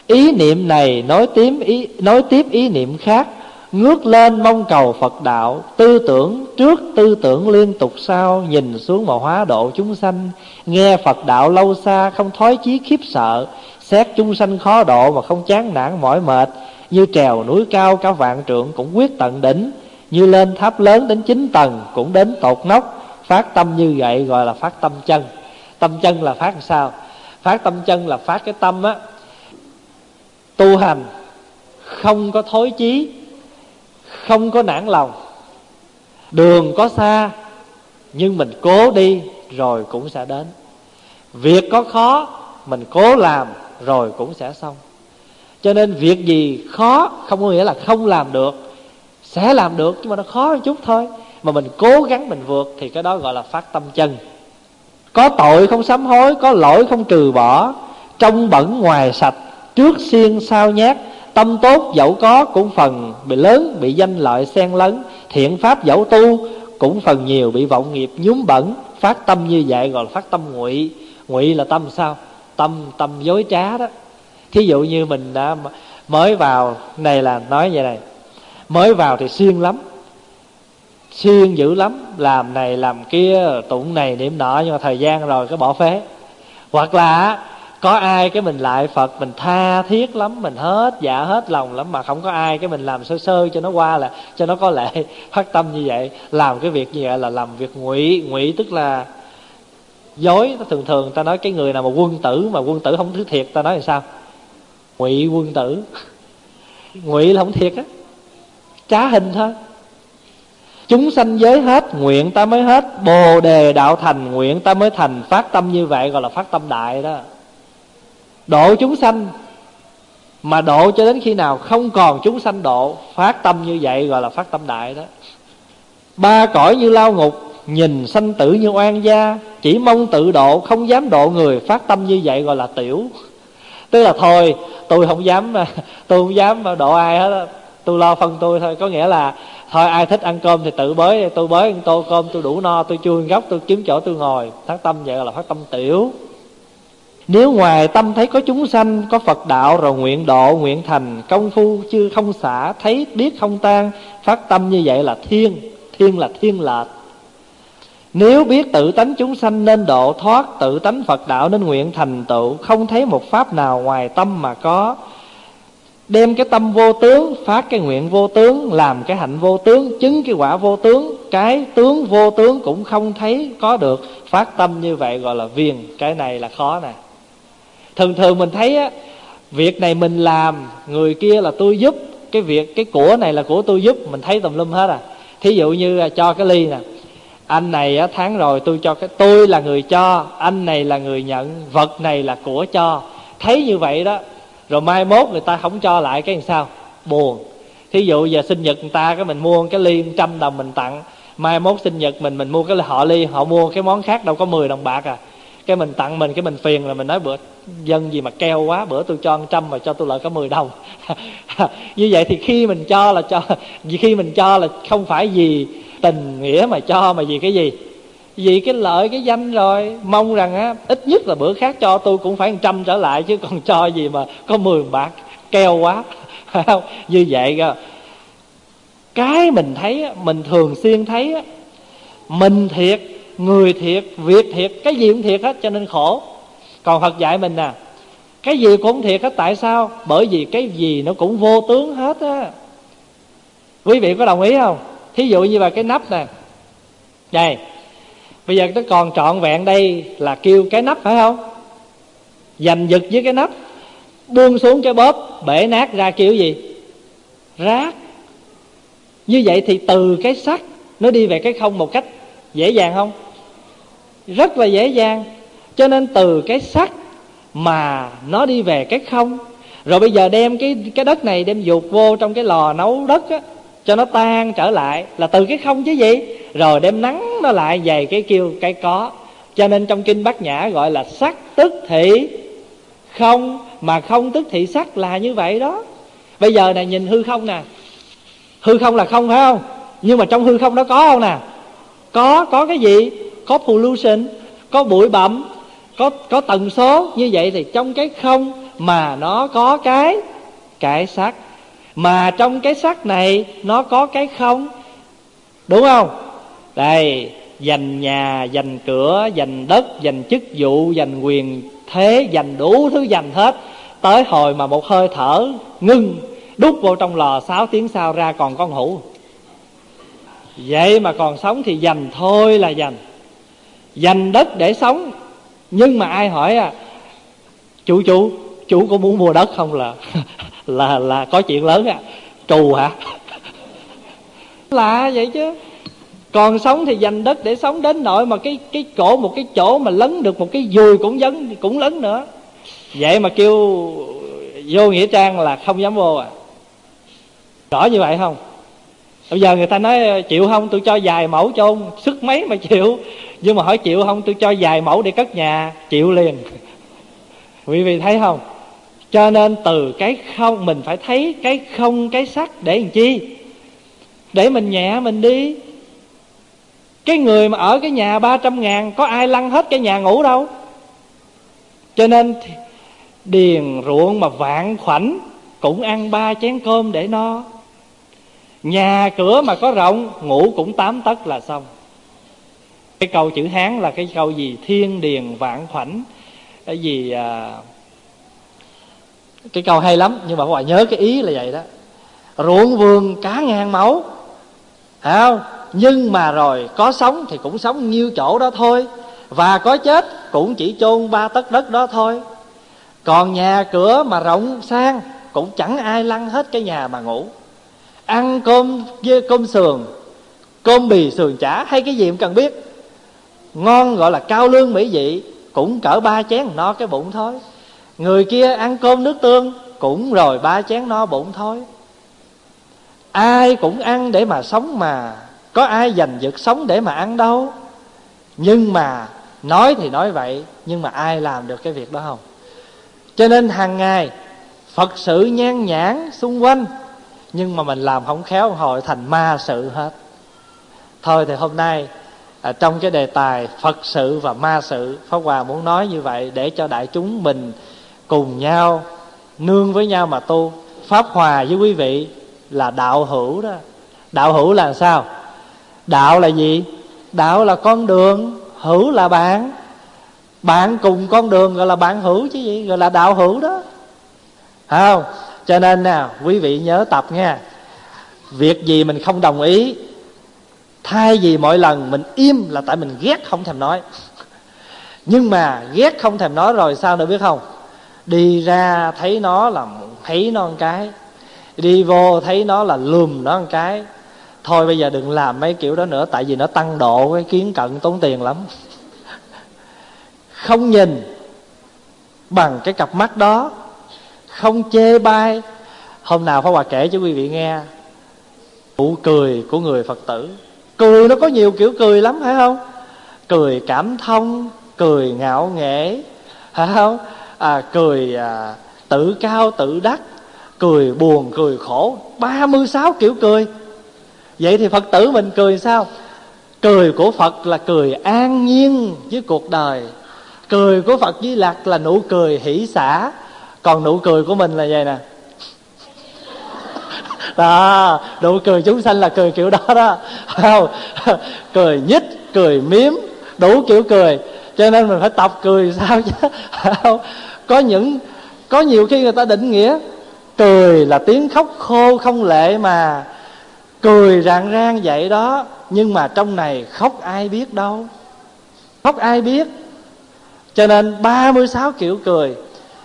Ý niệm này nói tiếp ý, nói tiếp ý niệm khác Ngước lên mong cầu Phật đạo Tư tưởng trước tư tưởng liên tục sau Nhìn xuống mà hóa độ chúng sanh. Nghe Phật đạo lâu xa không thói chí khiếp sợ Xét chúng sanh khó độ mà không chán nản mỏi mệt, Như trèo núi cao cả vạn trượng cũng quyết tận đỉnh, Như lên tháp lớn đến chín tầng cũng đến tột nóc, Phát tâm như vậy gọi là phát tâm chân. Tâm chân là phát sao? Phát tâm chân là phát cái tâm á, Tu hành, không có thối chí, không có nản lòng. Đường có xa, nhưng mình cố đi rồi cũng sẽ đến. Việc có khó, mình cố làm rồi cũng sẽ xong. Cho nên việc gì khó không có nghĩa là không làm được, sẽ làm được nhưng mà nó khó một chút thôi. Mà mình cố gắng mình vượt thì cái đó gọi là phát tâm chân. Có tội không sám hối, có lỗi không trừ bỏ, trong bẩn ngoài sạch, trước xiên sao nhát, tâm tốt dẫu có cũng phần bị lớn, bị danh lợi xen lấn thiện pháp dẫu tu cũng phần nhiều bị vọng nghiệp, nhúm bẩn, phát tâm như vậy gọi là phát tâm ngụy. Ngụy là tâm sao? Tâm tâm dối trá đó. Thí dụ như mình đã mới vào, này là nói vậy này, mới vào thì siêng lắm, siêng dữ lắm, làm này, làm kia, tụng này, niệm nọ, nhưng mà thời gian rồi cái bỏ phế. Hoặc là có ai cái mình lại phật, mình tha thiết lắm, mình hết dạ hết lòng lắm, mà không có ai cái mình làm sơ sơ cho nó qua là, cho nó có lệ phát tâm như vậy, làm cái việc như vậy là làm việc ngụy ngụy tức là dối, thường thường ta nói cái người nào mà quân tử mà quân tử không thứ thiệt, ta nói là sao? Ngụy quân tử. Ngụy là không thiệt á. Trá hình thôi. Chúng sanh giới hết, nguyện ta mới hết. Bồ đề đạo thành, nguyện ta mới thành. Phát tâm như vậy gọi là phát tâm đại đó. Độ chúng sanh mà độ cho đến khi nào không còn chúng sanh độ, phát tâm như vậy gọi là phát tâm đại đó. Ba cõi như lao ngục nhìn sanh tử như oan gia, chỉ mong tự độ, không dám độ người. Phát tâm như vậy gọi là tiểu. Tức là thôi, tôi không dám, tôi không dám độ ai hết tôi lo phân tôi thôi. Có nghĩa là, thôi, ai thích ăn cơm thì tự bới. Tôi bới ăn tô cơm, tôi đủ no, tôi chui góc, tôi kiếm chỗ tôi ngồi. Phát tâm vậy gọi là phát tâm tiểu. Nếu ngoài tâm thấy có chúng sanh, Có Phật đạo, rồi nguyện độ, nguyện thành, Công phu chưa không xả, Thấy biết không tan, Phát tâm như vậy là thiên. Thiên là thiên lệch nếu biết tự tánh chúng sanh nên độ thoát, Tự tánh Phật đạo nên nguyện thành tựu, Không thấy một pháp nào ngoài tâm mà có. Đem cái tâm vô tướng, Phát cái nguyện vô tướng, Làm cái hạnh vô tướng, Chứng cái quả vô tướng, Cái tướng vô tướng cũng không thấy có được. Phát tâm như vậy gọi là viền, Cái này là khó nè. Thường thường mình thấy á, việc này mình làm, người kia là tôi giúp, cái việc, cái của này là của tôi giúp, mình thấy tùm lum hết à. Thí dụ như à, cho cái ly nè anh này á, tháng rồi tôi cho cái tôi là người cho anh này là người nhận vật này là của cho. Thấy như vậy đó rồi mai mốt người ta không cho lại cái làm sao? Buồn. Thí dụ giờ sinh nhật người ta cái mình mua cái ly trăm đồng mình tặng mai mốt sinh nhật mình mình mua cái họ ly họ mua cái món khác đâu có 10 đồng bạc à. Cái mình tặng mình cái mình phiền là mình nói bữa dân gì mà keo quá bữa tôi cho trăm mà cho tôi lại có 10 đồng. Như vậy thì khi mình cho là cho vì khi mình cho là không phải vì tình nghĩa mà cho mà vì cái gì? Vì cái lợi, cái danh rồi. Mong rằng á, ít nhất là bữa khác cho tôi cũng phải trăm trở lại chứ còn cho gì mà có 10 bạc keo quá. Không như vậy cơ. Cái mình thấy mình thường xuyên thấy mình thiệt, người thiệt, việc thiệt, cái gì cũng thiệt hết cho nên khổ. Còn phật dạy mình nè, cái gì cũng thiệt hết, tại sao? Bởi vì cái gì nó cũng vô tướng hết á. Quý vị có đồng ý không? Thí dụ như là cái nắp nè. Đây, bây giờ nó còn trọn vẹn đây là kêu cái nắp phải không? Dầm giật với cái nắp, buông xuống cái bóp, bể nát ra kêu gì? Rác. Như vậy thì từ cái sắt nó đi về cái không một cách dễ dàng không? Rất là dễ dàng. Cho nên từ cái sắt mà nó đi về cái không, rồi bây giờ đem cái cái đất này đem dục vô trong cái lò nấu đất á cho nó tan trở lại là từ cái không chứ gì. Rồi đem nắng nó lại về cái kêu cái có. Cho nên trong kinh bát nhã gọi là sắc tức thị. Không, mà không tức thị sắc là như vậy đó. Bây giờ này nhìn hư không nè. Hư không là không phải không? Nhưng mà trong hư không đó có không nè? Có có cái gì? Có pollution, có bụi bặm, có có tần số. Như vậy thì trong cái không mà nó có cái cái sắc mà trong cái sắc này nó có cái không? Đúng không? Đây, dành nhà, dành cửa, dành đất, dành chức vụ, dành quyền thế, dành đủ thứ dành hết. Tới hồi mà một hơi thở ngưng, đút vô trong lò 6 tiếng sau ra còn con hủ. vậy mà còn sống thì dành thôi là dành. Dành đất để sống. Nhưng mà ai hỏi à chủ chủ chủ có muốn mua đất không? là là là có chuyện lớn à trù hả? Là vậy chứ. Còn sống thì dành đất để sống đến nội mà cái cái cổ một cái chỗ mà lấn được một cái dùi cũng dấn, cũng lấn nữa. Vậy mà kêu vô nghĩa trang là không dám vô à. Rõ như vậy không? Bây giờ người ta nói, chịu không? Tôi cho vài mẫu chôn sức mấy mà chịu? Nhưng mà hỏi, chịu không? Tôi cho vài mẫu để cất nhà. Chịu liền. Quý vị thấy không? Cho nên từ cái không mình phải thấy cái không cái sắc để làm chi? Để mình nhẹ mình đi. Cái người mà ở cái nhà ba trăm ngàn có ai lăn hết cái nhà ngủ đâu? Cho nên điền ruộng mà vạn khoảnh cũng ăn ba chén cơm để no. Nhà cửa mà có rộng ngủ cũng tám tấc là xong. Cái câu chữ hán là cái câu gì? Thiên điền vạn khoảnh. Cái gì à, cái câu hay lắm, nhưng mà các bạn nhớ cái ý là vậy đó. Ruộng vườn cá ngàn mẫu, phải không? Nhưng mà rồi, có sống thì cũng sống nhiêu chỗ đó thôi. Và có chết cũng chỉ chôn ba tấc đất đó thôi. Còn nhà cửa mà rộng sang cũng chẳng ai lăn hết cái nhà mà ngủ. Ăn cơm dê cơm sườn, cơm bì sườn chả, hay cái gì cũng cần biết. Ngon gọi là cao lương mỹ vị, cũng cỡ ba chén, no cái bụng thôi người kia ăn cơm nước tương cũng rồi ba chén no bụng thôi. Ai cũng ăn để mà sống mà có ai giành giật sống để mà ăn đâu. Nhưng mà nói thì nói vậy nhưng mà ai làm được cái việc đó không? Cho nên hàng ngày phật sự nhan nhãn xung quanh nhưng mà mình làm không khéo hồi thành ma sự hết. Thôi thì hôm nay à, trong cái đề tài phật sự và ma sự pháp hòa muốn nói như vậy để cho đại chúng mình cùng nhau, nương với nhau mà tu. Pháp hòa với quý vị là đạo hữu đó. Đạo hữu là sao? Đạo là gì? Đạo là con đường hữu là bạn. Bạn cùng con đường gọi là bạn hữu chứ gì? Gọi là đạo hữu đó. Phải không? Cho nên nào quý vị nhớ tập nha việc gì mình không đồng ý, thay vì mỗi lần mình im là tại mình ghét không thèm nói. Nhưng mà ghét không thèm nói rồi sao nữa biết không? Đi ra thấy nó là thấy nó một cái. Đi vô thấy nó là lùm nó một cái. Thôi bây giờ đừng làm mấy kiểu đó nữa, tại vì nó tăng độ cái kiến cận tốn tiền lắm. Không nhìn bằng cái cặp mắt đó. Không chê bai. Hôm nào Pháp Hòa kể cho quý vị nghe. Nụ cười của người Phật tử. Cười nó có nhiều kiểu cười lắm, phải không? Cười cảm thông, cười ngạo nghễ, phải không? À, cười à, tự cao tự đắc cười buồn cười khổ 36 kiểu cười. Vậy thì phật tử mình cười sao? Cười của phật là cười an nhiên với cuộc đời. Cười của phật với lạc là nụ cười hỷ xả. Còn nụ cười của mình là vậy nè. Đó à, nụ cười chúng sanh là cười kiểu đó đó. Không cười nhích cười miếm đủ kiểu cười. Cho nên mình phải tập cười sao chứ? Không có những, có nhiều khi người ta định nghĩa, cười là tiếng khóc khô không lệ mà cười rạng rang vậy đó, nhưng mà trong này khóc ai biết đâu. Khóc ai biết? Cho nên 36 kiểu cười.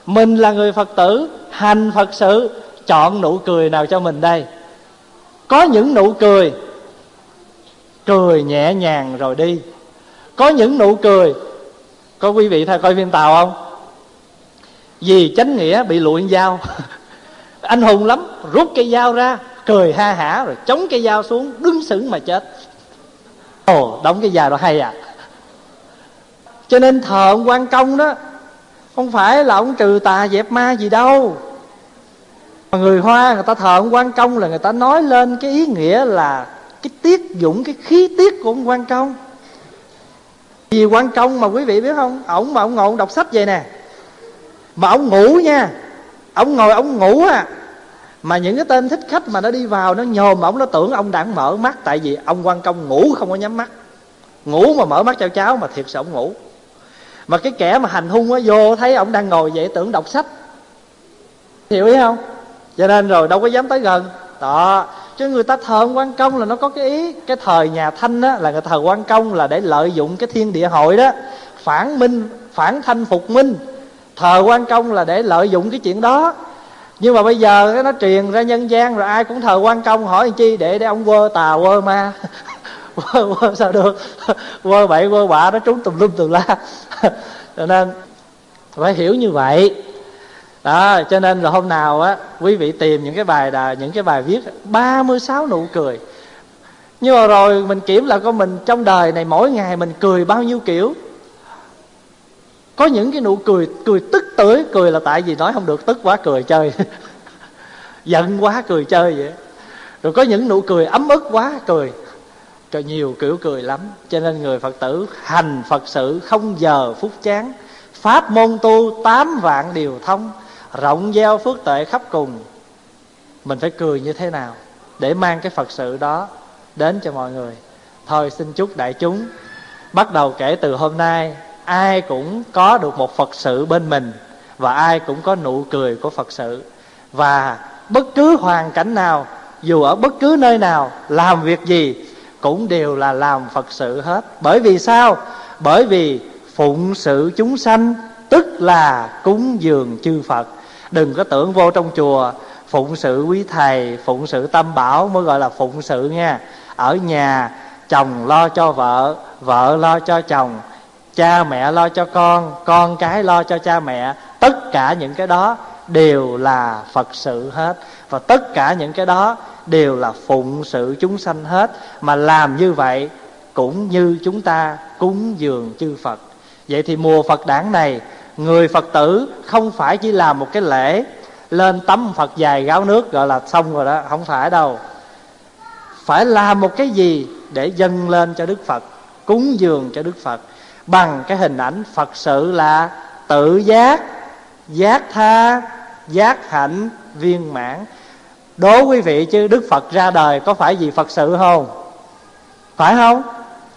Mình là người phật tử, hành phật sự, chọn nụ cười nào cho mình đây? Có những nụ cười cười nhẹ nhàng rồi đi. Có những nụ cười, có quý vị thay coi phim tàu không? Vì chánh nghĩa bị lụi dao. Anh hùng lắm, rút cây dao ra, cười ha hả, rồi chống cây dao xuống, đứng sững mà chết. Ồ, đóng cái dao đó hay à. Cho nên thờ ông quan công đó, không phải là ông trừ tà dẹp ma gì đâu. Mà người hoa, người ta thờ ông quan công là người ta nói lên cái ý nghĩa là cái tiết dụng, cái khí tiết của ông quan công. Vì quan công mà quý vị biết không? Ổng mà ông ngồi ông đọc sách vậy nè mà ông ngủ nha. Ông ngồi ông ngủ à mà những cái tên thích khách mà nó đi vào nó nhòm ông nó tưởng ông đang mở mắt, tại vì ông quan công ngủ không có nhắm mắt. Ngủ mà mở mắt cho cháu mà thiệt sự ông ngủ. Mà cái kẻ mà hành hung á, vô thấy ông đang ngồi vậy tưởng đọc sách. Hiểu ý không? Cho nên rồi đâu có dám tới gần. Đó, chứ người ta thờ ông quan công là nó có cái ý, cái thời nhà thanh á, là người thờ quan công là để lợi dụng cái thiên địa hội đó, phản minh, phản thanh phục minh thờ quan công là để lợi dụng cái chuyện đó. Nhưng mà bây giờ cái nó truyền ra nhân gian rồi ai cũng thờ quan công hỏi làm chi? Để để ông quơ tà quơ ma. Quơ, quơ sao được? Quơ bậy quơ bạ nó trúng tùm lum tùm la. Cho nên phải hiểu như vậy. Đó cho nên là hôm nào á quý vị tìm những cái bài đà, những cái bài viết 36 nụ cười. Nhưng mà rồi mình kiểm là có mình trong đời này mỗi ngày mình cười bao nhiêu kiểu có những cái nụ cười cười tức tới, cười là tại vì nói không được tức quá, cười chơi. Giận quá, cười chơi vậy. Rồi có những nụ cười ấm ức quá, cười. Cho nhiều kiểu cười lắm. Cho nên người phật tử hành phật sự không giờ phút chán. Pháp môn tu tám vạn điều thông, rộng gieo phước tệ khắp cùng. Mình phải cười như thế nào để mang cái phật sự đó đến cho mọi người? Thôi, xin chúc đại chúng bắt đầu kể từ hôm nay ai cũng có được một phật sự bên mình và ai cũng có nụ cười của phật sự. Và bất cứ hoàn cảnh nào, dù ở bất cứ nơi nào, làm việc gì cũng đều là làm phật sự hết. Bởi vì sao? Bởi vì phụng sự chúng sanh, tức là cúng dường chư phật. Đừng có tưởng vô trong chùa, phụng sự quý thầy, phụng sự tâm bảo mới gọi là phụng sự nha. Ở nhà, chồng lo cho vợ vợ lo cho chồng cha mẹ lo cho con con cái lo cho cha mẹ, tất cả những cái đó đều là phật sự hết. Và tất cả những cái đó đều là phụng sự chúng sanh hết. Mà làm như vậy cũng như chúng ta cúng dường chư phật. Vậy thì mùa phật đản này, người phật tử không phải chỉ làm một cái lễ, lên tấm phật dài gáo nước gọi là xong rồi đó, không phải đâu. Phải làm một cái gì để dâng lên cho đức phật, cúng dường cho đức phật bằng cái hình ảnh phật sự là tự giác giác tha, giác hạnh, viên mãn. Đố quý vị chứ, đức phật ra đời có phải vì phật sự không? Phải không?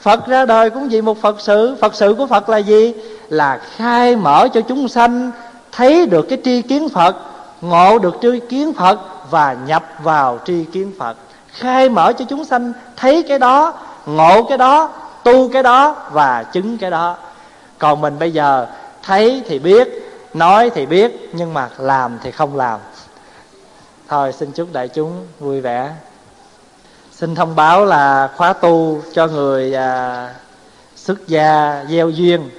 Phật ra đời cũng vì một phật sự. Phật sự của phật là gì? Là khai mở cho chúng sanh thấy được cái tri kiến phật, ngộ được tri kiến phật và nhập vào tri kiến phật. Khai mở cho chúng sanh thấy cái đó, ngộ cái đó tu cái đó và chứng cái đó. Còn mình bây giờ thấy thì biết nói thì biết nhưng mà làm thì không làm. Thôi xin chúc đại chúng vui vẻ. Xin thông báo là khóa tu cho người à, xuất gia gieo duyên.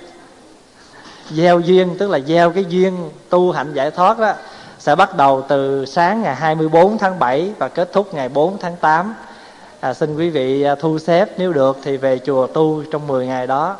Gieo duyên tức là gieo cái duyên tu hạnh giải thoát đó sẽ bắt đầu từ sáng ngày 24 tháng 7 và kết thúc ngày 4 tháng 8 à, xin quý vị à, thu xếp nếu được thì về chùa tu trong 10 ngày đó.